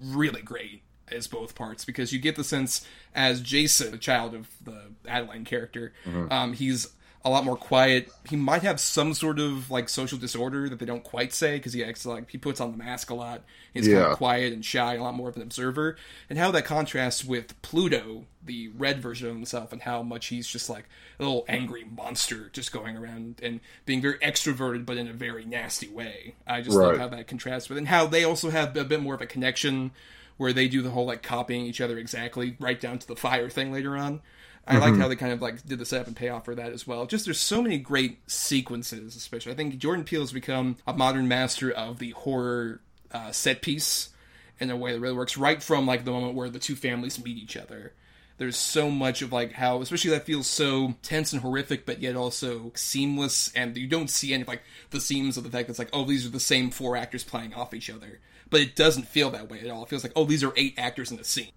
really great as both parts because you get the sense as Jason, the child of the Adelaide character, um, he's a lot more quiet. He might have some sort of like social disorder that they don't quite say because he acts like he puts on the mask a lot. He's kind of quiet and shy, a lot more of an observer, and how that contrasts with Pluto, the red version of himself, and how much he's just like a little angry monster just going around and being very extroverted, but in a very nasty way. I just love how that contrasts with, and how they also have a bit more of a connection where they do the whole like copying each other exactly right down to the fire thing later on. I liked how they kind of like did the setup and payoff for that as well. Just there's so many great sequences, especially. I think Jordan Peele has become a modern master of the horror uh, set piece in a way that really works. Right from like the moment where the two families meet each other. There's so much of like how, especially that feels so tense and horrific, but yet also seamless, and you don't see any of like the seams of the fact that it's like, oh, these are the same four actors playing off each other. But it doesn't feel that way at all. It feels like, oh, these are eight actors in a scene.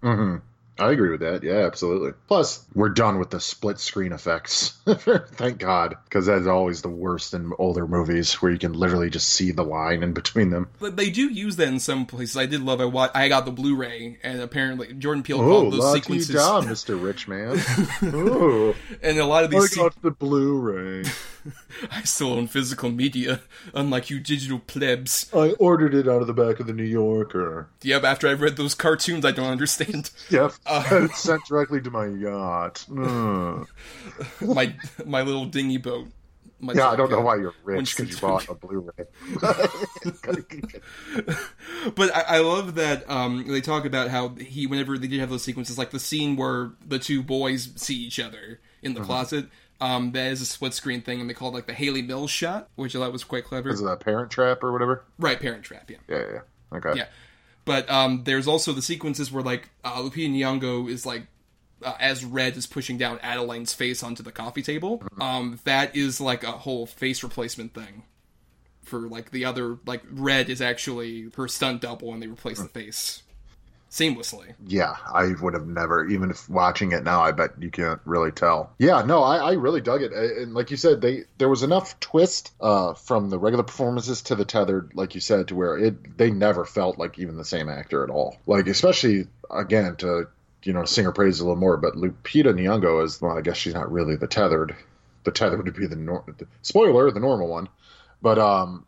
I agree with that. Yeah, absolutely. Plus, we're done with the split screen effects. Thank God, because that's always the worst in older movies where you can literally just see the line in between them. But they do use that in some places. I did love. I watched, I got the Blu-ray, and apparently Jordan Peele called those lucky sequences. da, Mr. Rich Man. Ooh, And a lot of these. I these, se- got the Blu-ray. I still own physical media, unlike you digital plebs. I ordered it out of the back of the New Yorker. Yep. After I've read those cartoons, I don't understand. Yep, Uh. it's sent directly to my yacht. Mm. my my little dinghy boat. My Yeah, I don't know why you're rich because you bought a Blu-ray. But I, I love that um, they talk about how he, whenever they did have those sequences, like the scene where the two boys see each other in the closet, um, that is a split screen thing, and they called it like the Hayley Mills shot, which I thought was quite clever. Is it a Parent Trap or whatever? Right, Parent Trap, yeah. Yeah, yeah. yeah. Okay. Yeah. But um, there's also the sequences where like uh, Lupita Nyong'o is like uh, as Red is pushing down Adelaide's face onto the coffee table. Um, that is like a whole face replacement thing. For like the other like Red is actually her stunt double, and they replace the face seamlessly. Yeah, I would have never, even if watching it now, I bet you can't really tell. Yeah, no, I, I really dug it, and like you said, they there was enough twist uh, from the regular performances to the tethered, like you said, to where it they never felt like even the same actor at all. Like especially again to you know sing her praise a little more, but Lupita Nyong'o is well, I guess she's not really the tethered. The tethered would be the, nor- the spoiler, the normal one, but um,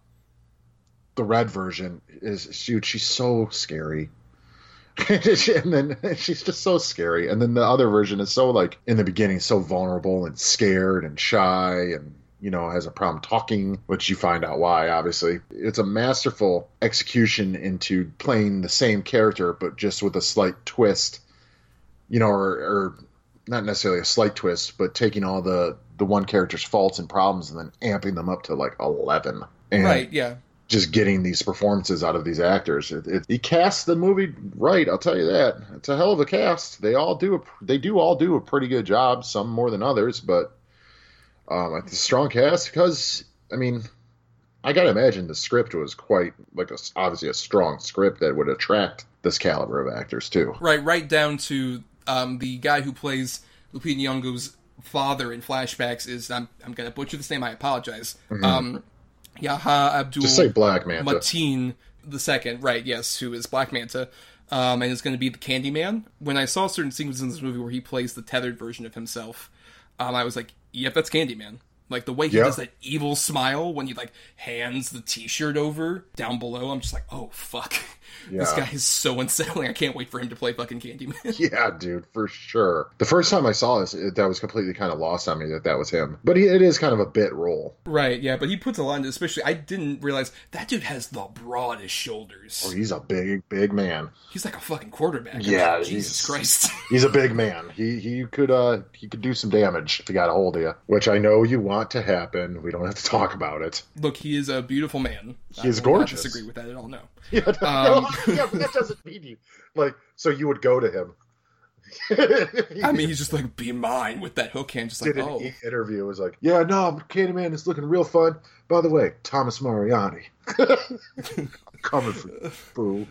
the red version is dude, she's so scary. and then she's just so scary. And then the other version is so like in the beginning, so vulnerable and scared and shy and you know has a problem talking, which you find out why. Obviously, it's a masterful execution into playing the same character, but just with a slight twist. You know, or, or not necessarily a slight twist, but taking all the the one character's faults and problems and then amping them up to like eleven. And Right? Yeah. Just getting these performances out of these actors. It, it, he cast the movie right. I'll tell you that. It's a hell of a cast. They all do. A, they do all do a pretty good job. Some more than others, but um, it's a strong cast because I mean, I gotta imagine the script was quite like a, obviously a strong script that would attract this caliber of actors too. Right, right down to um, the guy who plays Lupita Nyong'o's father in flashbacks is I'm I'm gonna butcher this name. I apologize. Um, Yahya Abdul. Just say Black Manta. Mateen the second, right? Yes, who is Black Manta, um, and is going to be the Candyman. When I saw certain sequences in this movie where he plays the tethered version of himself, um, I was like, "Yep, that's Candyman." Like the way he Yep. does that evil smile when he like hands the T-shirt over down below. I'm just like, "Oh fuck." This guy is so unsettling. I can't wait for him to play fucking Candyman. Yeah, dude, for sure. The first time I saw this, it, that was completely kind of lost on me that that was him. But he, it is kind of a bit role. right, yeah, but he puts a lot into especially I didn't realize that dude has the broadest shoulders. Oh, he's a big, big man. He's like a fucking quarterback. Yeah, like, Jesus Christ. He's a big man. He he could uh he could do some damage if he got a hold of you, which I know you want to happen. We don't have to talk about it. Look, he is a beautiful man. He is I gorgeous. disagree with that at all. No. Yeah, Um, yeah, but that doesn't mean you like. So you would go to him. I mean, he's just like, be mine with that hook hand, just like, did an oh. e- interview. Was like, yeah, no, Candyman is looking real fun. By the way, Thomas Mariani. Coming for you, boo.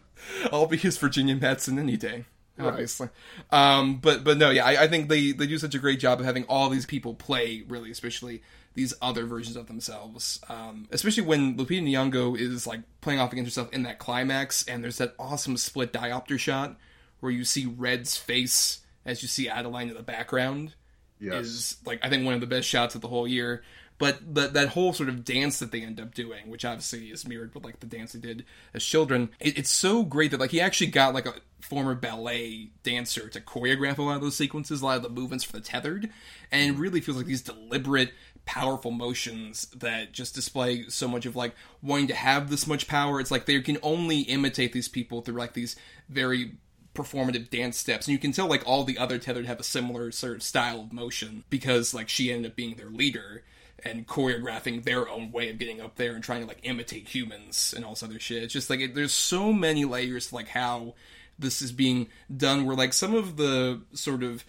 I'll be his Virginia Madsen any day. Obviously, um, but but no, yeah, I, I think they they do such a great job of having all these people play really, especially these other versions of themselves. Um, especially when Lupita Nyong'o is like playing off against herself in that climax, and there's that awesome split diopter shot where you see Red's face as you see Adelaide in the background. Yes. is like I think one of the best shots of the whole year. But that that whole sort of dance that they end up doing, which obviously is mirrored with like the dance they did as children, it, it's so great that like he actually got like a former ballet dancer to choreograph a lot of those sequences, a lot of the movements for the tethered, and it really feels like these deliberate, powerful motions that just display so much of like wanting to have this much power. It's like they can only imitate these people through like these very performative dance steps and you can tell like all the other tethered have a similar sort of style of motion because like she ended up being their leader and choreographing their own way of getting up there and trying to like imitate humans and all this other shit it's just like it, there's so many layers to like how this is being done where like some of the sort of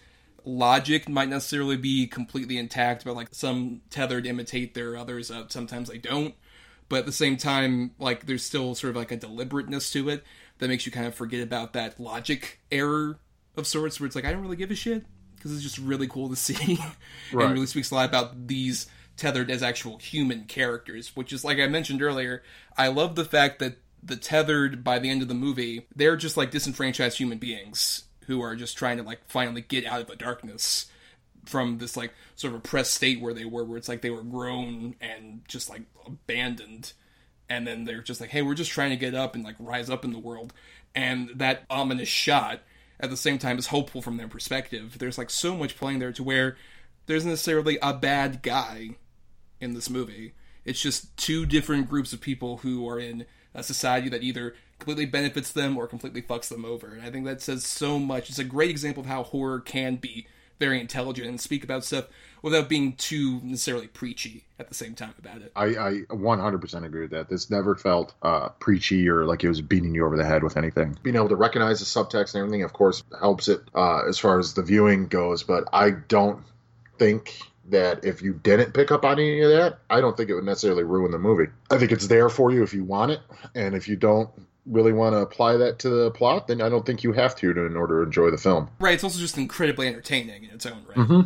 logic might necessarily be completely intact but like some tethered imitate their others uh, sometimes they don't but at the same time like there's still sort of like a deliberateness to it that makes you kind of forget about that logic error of sorts where it's like I don't really give a shit because it's just really cool to see Right. and really speaks a lot about these tethered as actual human characters, which is like I mentioned earlier. I love the fact that the tethered by the end of the movie, they're just like disenfranchised human beings who are just trying to like finally get out of the darkness from this like sort of oppressed state where they were, where it's like they were grown and just like abandoned, and then they're just like, hey, we're just trying to get up and like rise up in the world, and that ominous shot at the same time is hopeful from their perspective. There's like so much playing there to where there's necessarily a bad guy in this movie. It's just two different groups of people who are in a society that either completely benefits them or completely fucks them over. And I think that says so much. It's a great example of how horror can be very intelligent and speak about stuff without being too necessarily preachy at the same time about it. I, I 100% agree with that. This never felt uh, preachy or like it was beating you over the head with anything. Being able to recognize the subtext and everything, of course, helps it uh, as far as the viewing goes. But I don't think that if you didn't pick up on any of that, I don't think it would necessarily ruin the movie. I think it's there for you if you want it, and if you don't really want to apply that to the plot, then I don't think you have to, to in order to enjoy the film. Right, it's also just incredibly entertaining in its own right. Mm-hmm.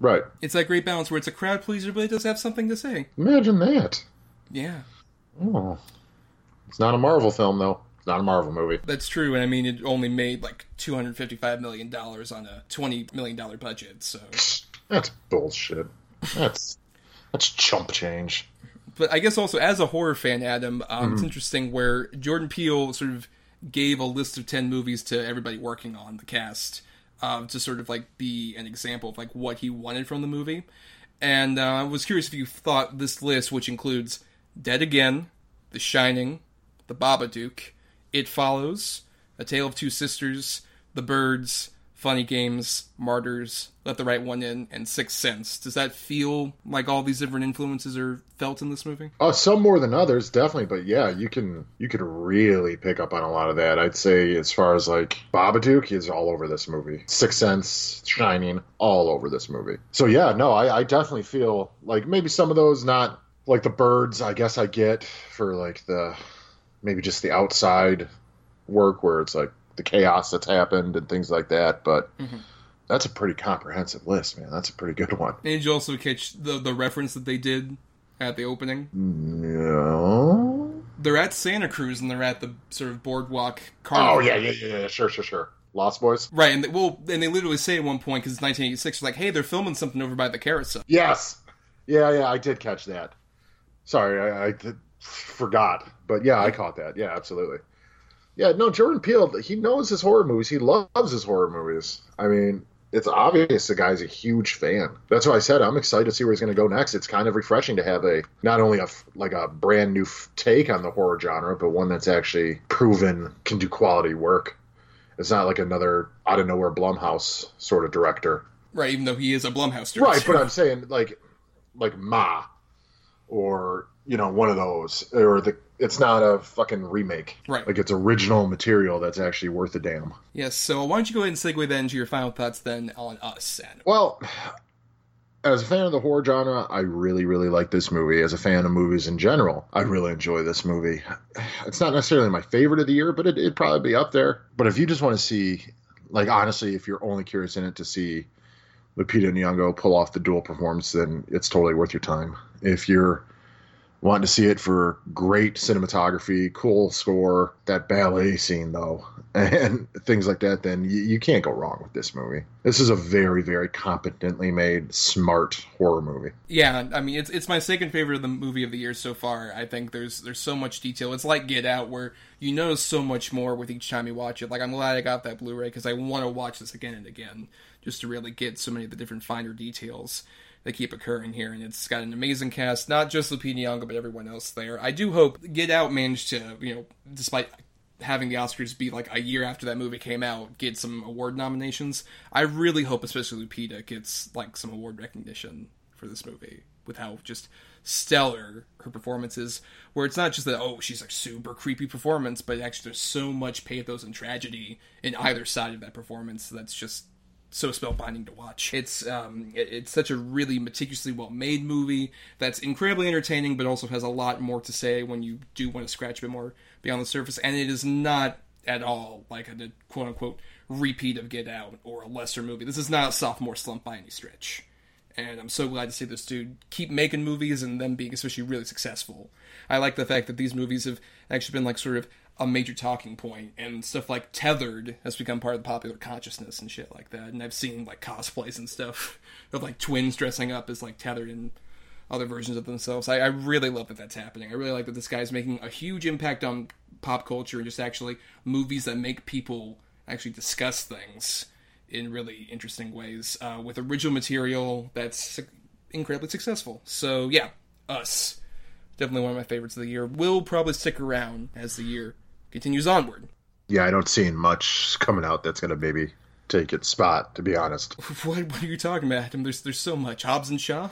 Right. It's that great balance where it's a crowd pleaser, but it does have something to say. Imagine that. Yeah. Oh. It's not a Marvel film, though. It's not a Marvel movie. That's true, and I mean, it only made like $255 million on a $20 million budget, so. That's bullshit. That's that's chump change. But I guess also as a horror fan, Adam, um, it's interesting where Jordan Peele sort of gave a list of ten movies to everybody working on the cast um, to sort of like be an example of like what he wanted from the movie. And uh, I was curious if you thought this list, which includes Dead Again, The Shining, The Babadook, It Follows, A Tale of Two Sisters, The Birds, Funny Games, Martyrs, Let the Right One In, and Sixth Sense. Does that feel like all these different influences are felt in this movie? Oh, some more than others, definitely. But yeah, you can you could really pick up on a lot of that. I'd say as far as like Babadook is all over this movie. Sixth Sense, Shining, all over this movie. So yeah, no, I, I definitely feel like maybe some of those not like the birds. I guess I get for like the maybe just the outside work where it's like the chaos that's happened and things like that. But mm-hmm. that's a pretty comprehensive list, man. That's a pretty good one. And did you also catch the the reference that they did at the opening? No. They're at Santa Cruz and they're at the sort of boardwalk Oh carnival. yeah, yeah, yeah, yeah. Sure, sure, sure. Lost Boys. Right, and they, well, and they literally say at one point because it's 1986, they're like, "Hey, they're filming something over by the carousel." Yes. Yeah, yeah. I did catch that. Sorry, I, I did, forgot, but yeah, I caught that. Yeah, absolutely. Yeah, no, Jordan Peele. He knows his horror movies. He loves his horror movies. I mean, it's obvious the guy's a huge fan. That's why I said I'm excited to see where he's going to go next. It's kind of refreshing to have a not only a like a brand new take on the horror genre, but one that's actually proven can do quality work. It's not like another out of nowhere Blumhouse sort of director. Right, even though he is a Blumhouse director. Right, but I'm saying like like Ma or you know one of those or the it's not a fucking remake. Right. Like it's original material that's actually worth a damn. yes. So why don't you go ahead and segue then to your final thoughts then on us, Adam? Well, as a fan of the horror genre, I really, really like this movie. As a fan of movies in general, I really enjoy this movie. It's not necessarily my favorite of the year, but it, it'd probably be up there. But if you just want to see, like, honestly, if you're only curious in it to see Lupita Nyong'o pull off the dual performance, then it's totally worth your time. If you're wanting to see it for great cinematography, cool score, that ballet scene though, and things like that, then you, you can't go wrong with this movie. This is a very, very competently made, smart horror movie. Yeah, I mean it's it's my second favorite of the movie of the year so far. I think there's there's so much detail. It's like Get Out, where you notice so much more with each time you watch it. Like I'm glad I got that Blu-ray because I want to watch this again and again just to really get so many of the different finer details that keep occurring here. And it's got an amazing cast, not just Lupita Nyong'o, but everyone else there. I do hope Get Out managed to, you know, despite having the Oscars be like a year after that movie came out, get some award nominations. I really hope, especially Lupita, gets like some award recognition for this movie with how just stellar her performance is. Where it's not just that oh she's like super creepy performance, but actually there's so much pathos and tragedy in either side of that performance that's just so spellbinding to watch. It's um, it's such a really meticulously well made movie that's incredibly entertaining, but also has a lot more to say when you do want to scratch a bit more beyond the surface. And it is not at all like a quote unquote repeat of Get Out or a lesser movie. This is not a sophomore slump by any stretch. And I'm so glad to see this dude keep making movies and them being especially really successful. I like the fact that these movies have actually been like sort of a major talking point and stuff like tethered has become part of the popular consciousness and shit like that and i've seen like cosplays and stuff of like twins dressing up as like tethered and other versions of themselves. I, I really love that that's happening. I really like that this guy's making a huge impact on pop culture and just actually movies that make people actually discuss things in really interesting ways uh, with original material that's incredibly successful. So yeah us. Definitely one of my favorites of the year. Will probably stick around as the year continues onward. Yeah, I don't see much coming out that's going to maybe take its spot. To be honest, what, what are you talking about? Adam? There's there's so much Hobbs and Shaw.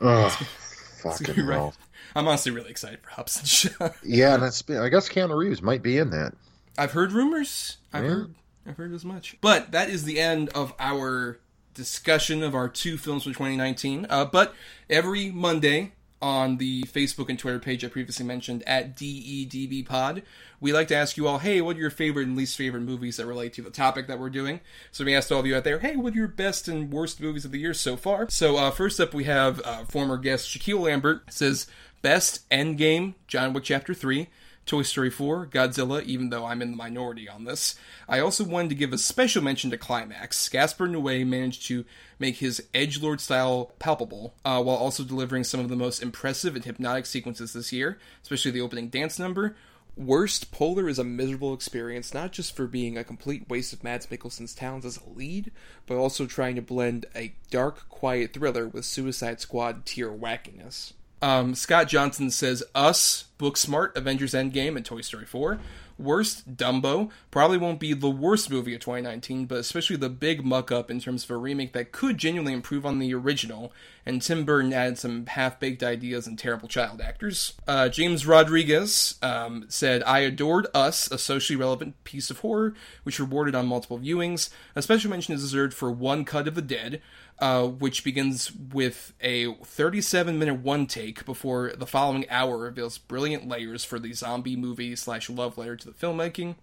Oh, fucking hell. right. I'm honestly really excited for Hobbs and Shaw. Yeah, that's. I guess Keanu Reeves might be in that. I've heard rumors. I've Yeah. heard I've heard as much. But that is the end of our discussion of our two films from 2019. Uh, but every Monday on the Facebook and Twitter page I previously mentioned at DEDB Pod, we like to ask you all, hey, what are your favorite and least favorite movies that relate to the topic that we're doing? So we asked all of you out there, hey, what are your best and worst movies of the year so far? So uh, first up, we have uh, former guest Shaquille Lambert says best Endgame, John Wick Chapter Three. Toy Story 4, Godzilla, even though I'm in the minority on this. I also wanted to give a special mention to Climax. Gaspar Noé managed to make his edgelord style palpable, uh, while also delivering some of the most impressive and hypnotic sequences this year, especially the opening dance number. Worst, Polar is a miserable experience, not just for being a complete waste of Mads Mikkelsen's talents as a lead, but also trying to blend a dark, quiet thriller with Suicide Squad tier wackiness. Um, Scott Johnson says Us, Booksmart, Avengers Endgame, and Toy Story 4. Worst, Dumbo. Probably won't be the worst movie of 2019, but especially the big muck up in terms of a remake that could genuinely improve on the original, and Tim Burton added some half baked ideas and terrible child actors. Uh, James Rodriguez um, said, I adored Us, a socially relevant piece of horror, which rewarded on multiple viewings. A special mention is deserved for One Cut of the Dead, uh, which begins with a 37 minute one take before the following hour reveals brilliant layers for the zombie movie slash love letter to the filmmaking.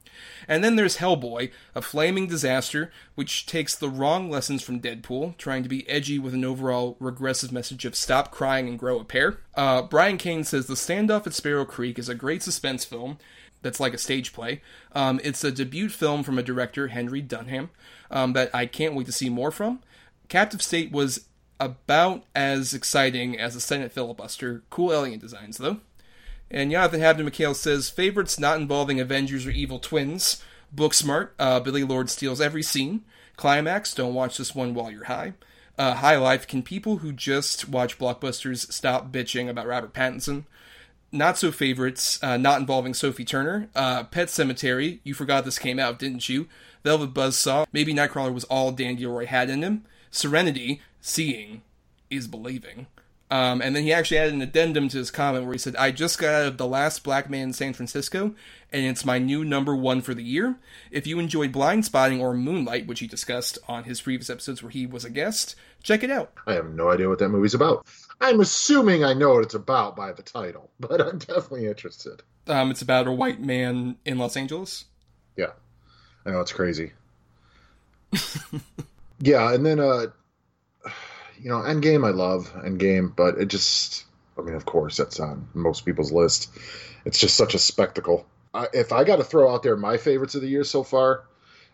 And then there's Hellboy, a flaming disaster, which takes the wrong lessons from Deadpool, trying to be edgy with an overall regressive message of stop crying and grow a pair. Uh, Brian Kane says the standoff at Sparrow Creek is a great suspense film that's like a stage play. Um, it's a debut film from a director, Henry Dunham, um, that I can't wait to see more from. Captive State was about as exciting as a Senate filibuster. Cool alien designs, though. And Jonathan Habden McHale says favorites not involving Avengers or evil twins. Booksmart, uh, Billie Lourd steals every scene. Climax, don't watch this one while you're high. Uh, High Life, can people who just watch blockbusters stop bitching about Robert Pattinson? Not so favorites, uh, not involving Sophie Turner. Uh, Pet Sematary, you forgot this came out, didn't you? Velvet Buzzsaw, maybe Nightcrawler was all Dan Gilroy had in him. Serenity, seeing is believing. Um, and then he actually added an addendum to his comment where he said, I just got out of The Last Black Man in San Francisco, and it's my new number one for the year. If you enjoyed Blindspotting or Moonlight, which he discussed on his previous episodes where he was a guest, check it out. I have no idea what that movie's about. I'm assuming I know what it's about by the title, but I'm definitely interested. Um, it's about a white man in Los Angeles. Yeah, I know it's crazy. yeah, and then uh, you know, Endgame I love Endgame, but it just, I mean, of course, that's on most people's list. It's just such a spectacle. I, if I got to throw out there my favorites of the year so far,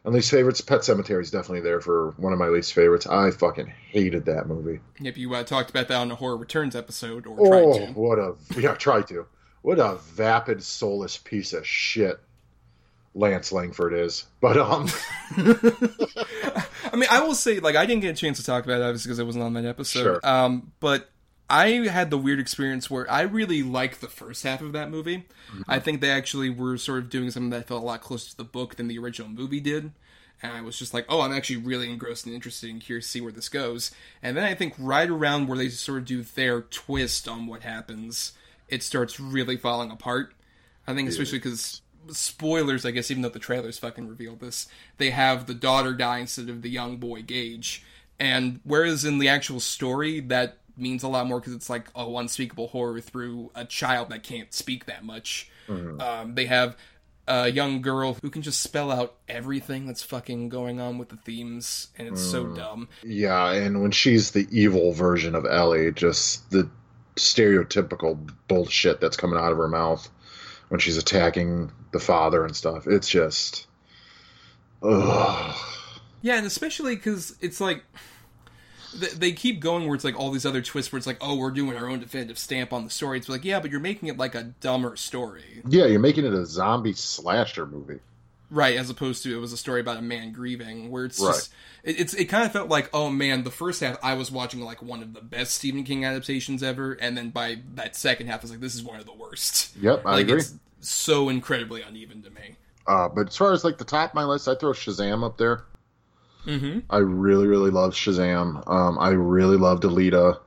and least favorites, Pet Sematary is definitely there for one of my least favorites. I fucking hated that movie. If you uh, talked about that on the Horror Returns episode, or Oh, tried to. what a yeah, try to. What a vapid, soulless piece of shit Lance Langford is. But um, I mean, I will say, like, I didn't get a chance to talk about it obviously because it wasn't on that episode. Sure. Um, but I had the weird experience where I really liked the first half of that movie. I think they actually were sort of doing something that felt a lot closer to the book than the original movie did. And I was just like, oh, I'm actually really engrossed and interested in here to see where this goes. And then I think right around where they sort of do their twist on what happens, it starts really falling apart. I think especially because spoilers, I guess, even though the trailers fucking revealed this, they have the daughter die instead of the young boy Gage. And whereas in the actual story, that means a lot more because it's like a unspeakable horror through a child that can't speak that much. Um, they have a young girl who can just spell out everything that's fucking going on with the themes, and it's so Mm. dumb. Yeah, and when she's the evil version of Ellie, just the stereotypical bullshit that's coming out of her mouth when she's attacking the father and stuff. It's just. Ugh. Yeah, and especially because it's like they keep going where it's like all these other twists where it's like, oh, we're doing our own definitive stamp on the story. It's like, yeah, but you're making it like a dumber story, Yeah, you're making it a zombie slasher movie. right? As opposed to it was a story about a man grieving, where it's Right. just it, it's it kind of felt like, oh man, the first half I was watching like one of the best Stephen King adaptations ever, and then by that second half, I was like, this is one of the worst. Yep, I like agree. it's so incredibly uneven to me. Uh, but as far as like the top of my list, I throw Shazam up there. Mm-hmm. I really, really love Shazam. Um, I really loved Alita.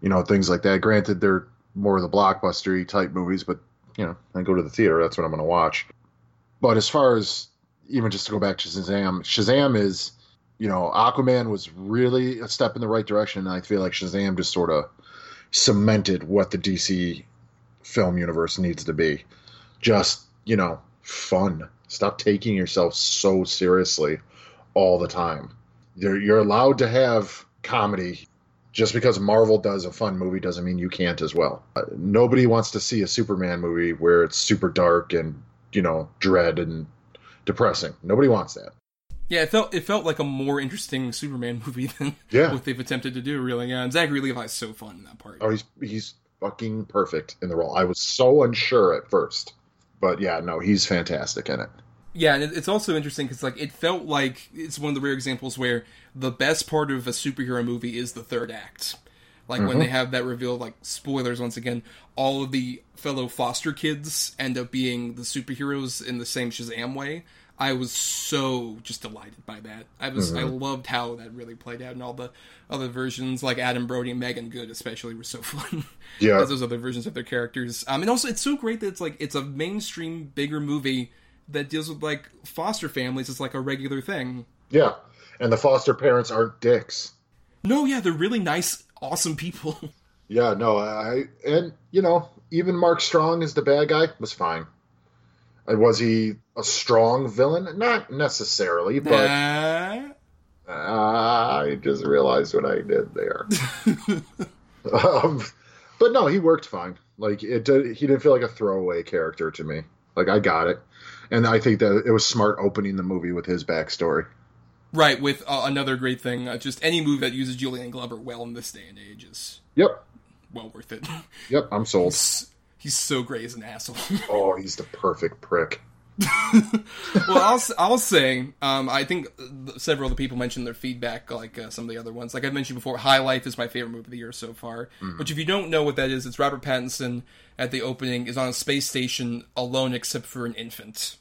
You know, things like that. Granted, they're more of the blockbustery type movies, but you know, I go to the theater. That's what I'm going to watch. But as far as even just to go back to Shazam, Shazam is, you know, Aquaman was really a step in the right direction. And I feel like Shazam just sort of cemented what the DC film universe needs to be. Just, you know, fun. Stop taking yourself so seriously all the time. You're, you're allowed to have comedy. Just because Marvel does a fun movie doesn't mean you can't as well. Uh, nobody wants to see a Superman movie where it's super dark and, you know, dread and depressing. Nobody wants that. Yeah, it felt it felt like a more interesting Superman movie than Yeah. what they've attempted to do. Really, yeah. And Zachary Levi's so fun in that part. Oh, he's he's fucking perfect in the role. I was so unsure at first, but yeah, no, he's fantastic in it. Yeah, and it's also interesting because like it felt like it's one of the rare examples where the best part of a superhero movie is the third act. Like when they mm-hmm. have that reveal, like spoilers once again, all of the fellow foster kids end up being the superheroes in the same Shazam way. I was so just delighted by that. I was I loved how that really played out, and all the other versions, like Adam Brody and Meagan Good, especially, were so fun. Yeah. those other versions of their characters. Um, and also, it's so great that it's like it's a mainstream, bigger movie that deals with like foster families. It's like a regular thing. Yeah, and the foster parents aren't dicks. No, yeah, they're really nice, awesome people. Yeah, no, I and you know even Mark Strong as the bad guy was fine. And was he a strong villain? Not necessarily, but Uh, I just realized what I did there. um, but no, he worked fine. Like it, did, he didn't feel like a throwaway character to me. Like I got it, and I think that it was smart opening the movie with his backstory. right, with uh, another great thing, uh, just any movie that uses Julian Glover well in this day and age is Yep, well worth it. yep, I'm sold. He's so great as an asshole. Oh, he's the perfect prick. well, I'll I'll say, um, I think several of the people mentioned their feedback, like uh, some of the other ones. Like I mentioned before, High Life is my favorite movie of the year so far. Which, if you don't know what that is, it's Robert Pattinson at the opening is on a space station alone, except for an infant,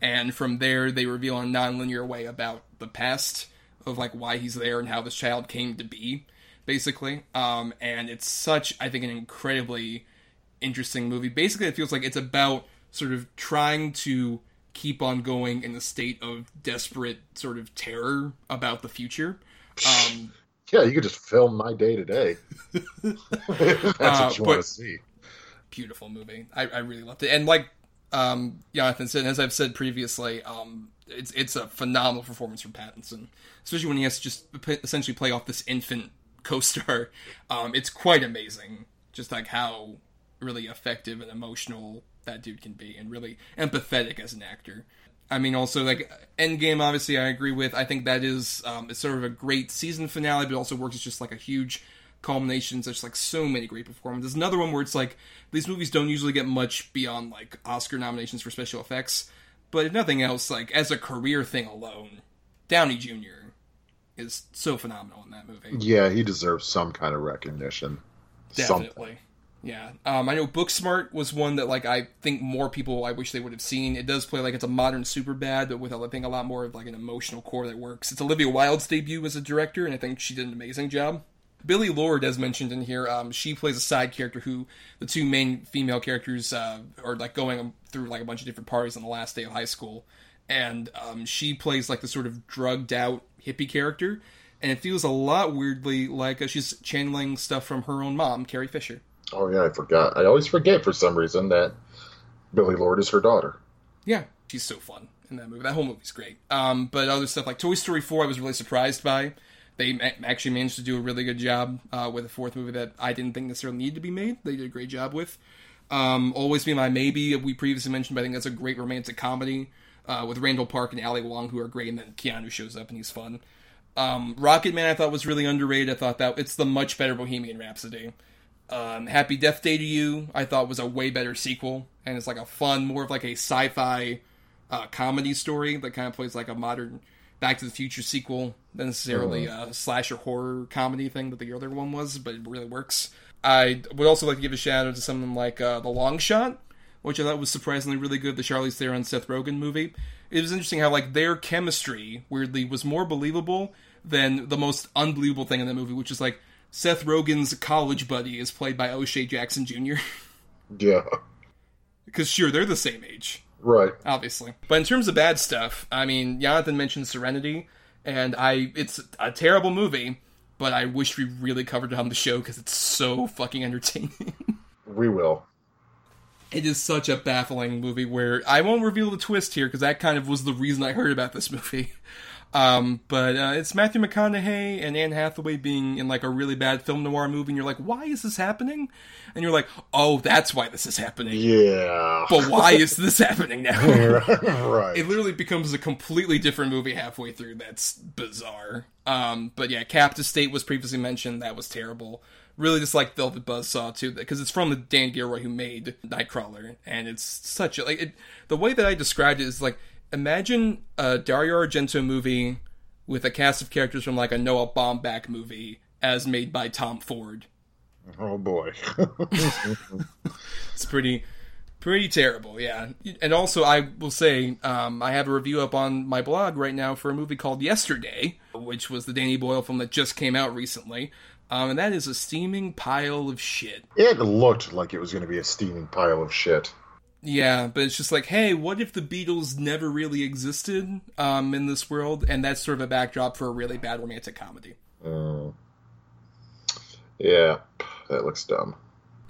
and from there they reveal in a non-linear way about the past of like why he's there and how this child came to be, basically. Um, and it's such, I think, an incredibly interesting movie. Basically, it feels like it's about sort of trying to keep on going in a state of desperate sort of terror about the future. Um, Yeah, you could just film my day to day. That's Uh, what you want to see. beautiful movie. I, I really loved it. And like um, Jonathan said, as I've said previously, um, it's it's a phenomenal performance from Pattinson, especially when he has to just essentially play off this infant co-star. Um, it's quite amazing, just like how really effective and emotional that dude can be, and really empathetic as an actor. I mean, also like Endgame. Obviously, I agree with. I think that is um, it's sort of a great season finale, but it also works as just like a huge culmination. There's like so many great performances. Another one where it's like these movies don't usually get much beyond like Oscar nominations for special effects, but if nothing else, like as a career thing alone, Downey Jr. is so phenomenal in that movie. Yeah, he deserves some kind of recognition. Something. Yeah. Um, I know Booksmart was one that like I think more people I wish they would have seen. It does play like it's a modern super bad, but with I think a lot more of like an emotional core that works. It's Olivia Wilde's debut as a director, and I think she did an amazing job. Billie Lourd, as mentioned in here, um, she plays a side character who the two main female characters uh, are like going through like a bunch of different parties on the last day of high school, and um, she plays like the sort of drugged out hippie character, and it feels a lot weirdly like uh, she's channeling stuff from her own mom, Carrie Fisher. Oh yeah, I forgot. I always forget for some reason that Billie Lourd is her daughter. Yeah, she's so fun in that movie. That whole movie's great. Um, but other stuff like Toy Story 4, I was really surprised by. They actually managed to do a really good job uh, with a fourth movie that I didn't think necessarily needed to be made. They did a great job with. Um, Always Be My Maybe, we previously mentioned, but I think that's a great romantic comedy uh, with Randall Park and Ali Wong, who are great, and then Keanu shows up and he's fun. Um, Rocketman, I thought was really underrated. I thought that it's the much better Bohemian Rhapsody. Um, Happy Death Day to You, I thought was a way better sequel, and it's like a fun, more of like a sci-fi uh, comedy story that kind of plays like a modern Back to the Future sequel, than necessarily a slasher horror comedy thing that the other one was, but it really works. I would also like to give a shout out to something like uh, The Long Shot, which I thought was surprisingly really good. The Charlize Theron Seth Rogen movie. It was interesting how like their chemistry weirdly was more believable than the most unbelievable thing in the movie, which is like Seth Rogen's college buddy is played by O'Shea Jackson Jr. Yeah. Because sure, they're the same age, Right. obviously. But in terms of bad stuff, I mean, Jonathan mentioned Serenity, and I it's a terrible movie, but I wish we really covered it on the show because it's so fucking entertaining. We will. it is such a baffling movie where I won't reveal the twist here because that kind of was the reason I heard about this movie. Um, but uh, it's Matthew McConaughey and Anne Hathaway being in like a really bad film noir movie, and you're like, why is this happening? And you're like, oh, that's why this is happening. Yeah. But why is this happening now? right. it literally becomes a completely different movie halfway through. That's bizarre. Um, but yeah, Captive State was previously mentioned. That was terrible. Really, just like Velvet Buzzsaw too, because it's from the Dan Gilroy who made Nightcrawler, and it's such a like it, the way that I described it is like imagine a Dario Argento movie with a cast of characters from like a Noah Baumbach movie as made by Tom Ford. oh boy. It's pretty pretty terrible, yeah. And also I will say, um, I have a review up on my blog right now for a movie called Yesterday, which was the Danny Boyle film that just came out recently. Um, and that is a steaming pile of shit. it looked like it was going to be a steaming pile of shit. Yeah, but it's just like, hey, what if the Beatles never really existed um, in this world? And that's sort of a backdrop for a really bad romantic comedy. Yeah. That looks dumb.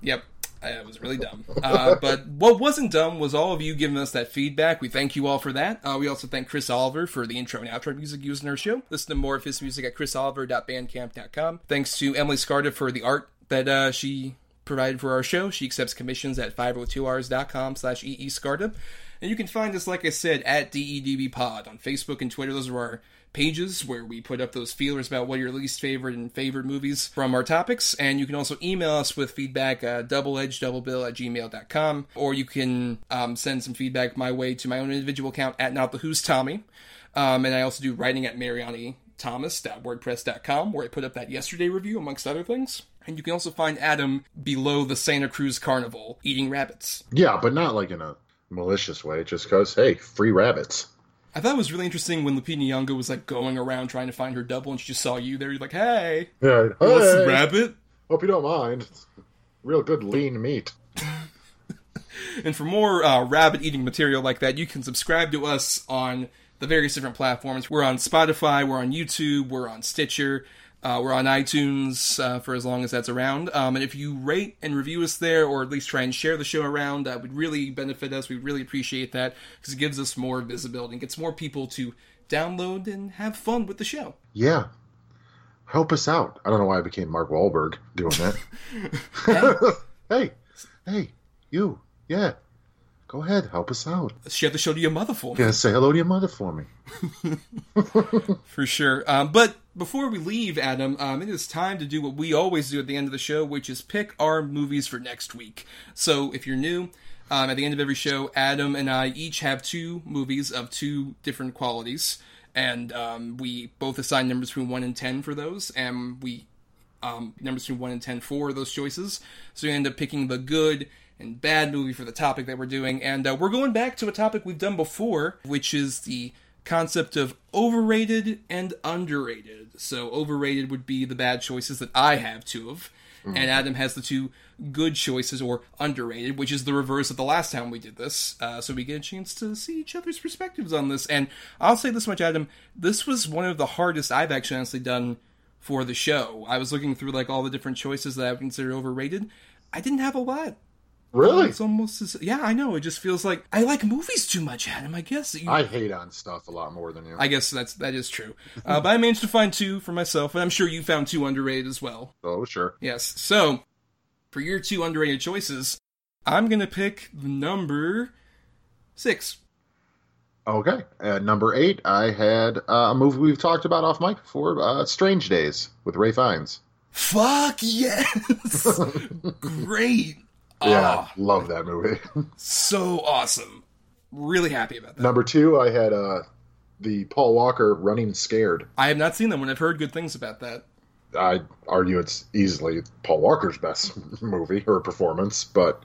Yep. It was really dumb. Uh, but what wasn't dumb was all of you giving us that feedback. We thank you all for that. Uh, we also thank Chris Oliver for the intro and outro music used in our show. Listen to more of his music at chrisoliver.bandcamp.com. Thanks to Emily Scarda for the art that uh, she provided for our show. She accepts commissions at 502rs.com slash eescarda. And you can find us, like I said, at DEDBpod on Facebook and Twitter. Those are our pages where we put up those feelers about what your least favorite and favorite movies from our topics. And you can also email us with feedback, uh, doubleedgeddoublebill at gmail.com. Or you can um, send some feedback my way to my own individual account at Not the Who's Tommy. Um, and I also do writing at Mariani thomas.wordpress.com where I put up that yesterday review amongst other things. And you can also find Adam below the Santa Cruz Carnival eating rabbits. Yeah, but not like in a malicious way, just because, hey, free rabbits. I thought it was really interesting when Lupita Nyong'o was like going around trying to find her double and she just saw you there. You're like, hey, Yeah. Hey, rabbit? hope you don't mind. It's real good lean meat. And for more uh, rabbit eating material like that, you can subscribe to us on the various different platforms. We're on Spotify, we're on YouTube, we're on Stitcher, uh, we're on iTunes uh, for as long as that's around. Um, and if you rate and review us there, or at least try and share the show around, that would really benefit us. We'd really appreciate that because it gives us more visibility and gets more people to download and have fun with the show. Yeah. Help us out. I don't know why I became Mark Wahlberg doing that. hey, hey, you. Yeah. Go ahead. Help us out. Share the show to your mother for me. Yeah, say hello to your mother for me. For sure. Um, but before we leave, Adam, um, it is time to do what we always do at the end of the show, which is pick our movies for next week. So if you're new, um, at the end of every show, Adam and I each have two movies of two different qualities. And um, we both assign numbers between 1 and 10 for those. And we um, numbers between 1 and 10 for those choices. So you end up picking the good and bad movie for the topic that we're doing. And uh, we're going back to a topic we've done before, which is the concept of overrated and underrated. So overrated would be the bad choices that I have two of. And Adam has the two good choices, or underrated, which is the reverse of the last time we did this. Uh, so we get a chance to see each other's perspectives on this. And I'll say this much, Adam: this was one of the hardest I've actually honestly done for the show. I was looking through like all the different choices that I would consider overrated. I didn't have a lot Really? It's almost as yeah. I know. It just feels like I like movies too much, Adam. I guess you, I hate on stuff a lot more than you. I guess that's that is true. Uh, but I managed to find two for myself, and I'm sure you found two underrated as well. oh, sure. Yes. So for your two underrated choices, I'm gonna pick number six. Okay. At number eight, I had uh, a movie we've talked about off mic before, uh, Strange Days with Ralph Fiennes. Fuck yes! Great. Yeah, Ah, love that movie. so awesome. Really happy about that. number two, I had uh, the Paul Walker Running Scared. I have not seen them, and I've heard good things about that. I argue it's easily Paul Walker's best movie or performance, but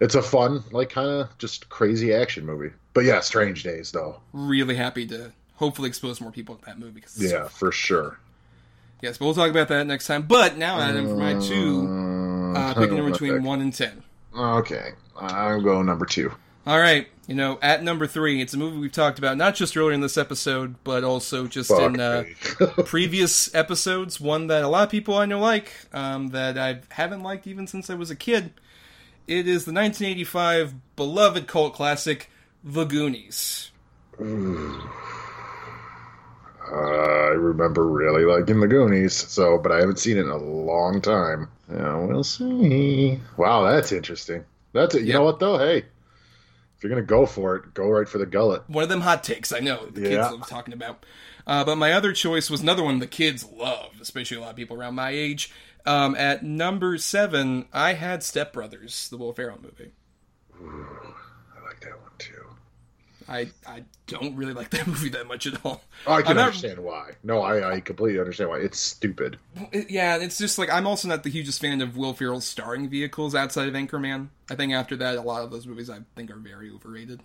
it's a fun, like, kind of just crazy action movie. But yeah, Strange Days, though. Really happy to hopefully expose more people to that movie. 'cause Yeah, for sure. Yes, but we'll talk about that next time. But now, Adam, for my two, uh, picking number between one and ten. Okay, I'll go number two. All right, you know, at number three, it's a movie we've talked about not just earlier in this episode, but also just Fuck in uh, previous episodes. One that a lot of people I know like, um, that I haven't liked even since I was a kid. It is the 1985 beloved cult classic, The Goonies. I remember really liking the Goonies, so but I haven't seen it in a long time. Yeah, we'll see. Wow, that's interesting. That's it. You know what though? Hey, if you're gonna go for it, go right for the gullet. One of them hot takes, I know, the kids Yeah. love talking about. Uh, but my other choice was another one the kids love, especially a lot of people around my age. Um, at number seven, I had Step Brothers, the Will Ferrell movie. I like that one too. I I don't really like that movie that much at all. I can not- understand why. No, I, I completely understand why. It's stupid. it- yeah, it's just like I'm also not the hugest fan of Will Ferrell's starring vehicles outside of Anchorman. I think after that, a lot of those movies I think are very overrated.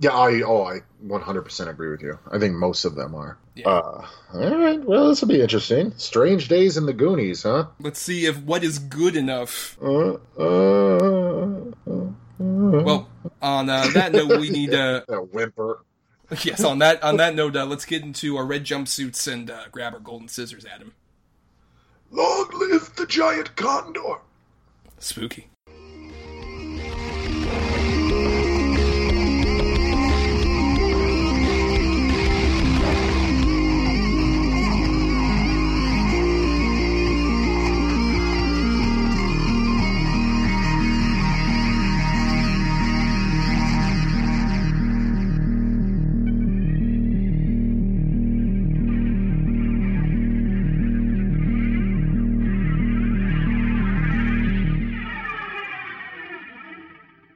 Yeah, I oh I 100% agree with you. I think most of them are. Yeah. Uh, all right, well this will be interesting. Strange Days in the Goonies, huh? Let's see if what is good enough. Uh, uh, uh, Well, on uh, that note, we need uh, a whimper. yes. On that on that note, uh, let's get into our red jumpsuits and uh, grab our golden scissors, Adam. Long live the giant condor. Spooky.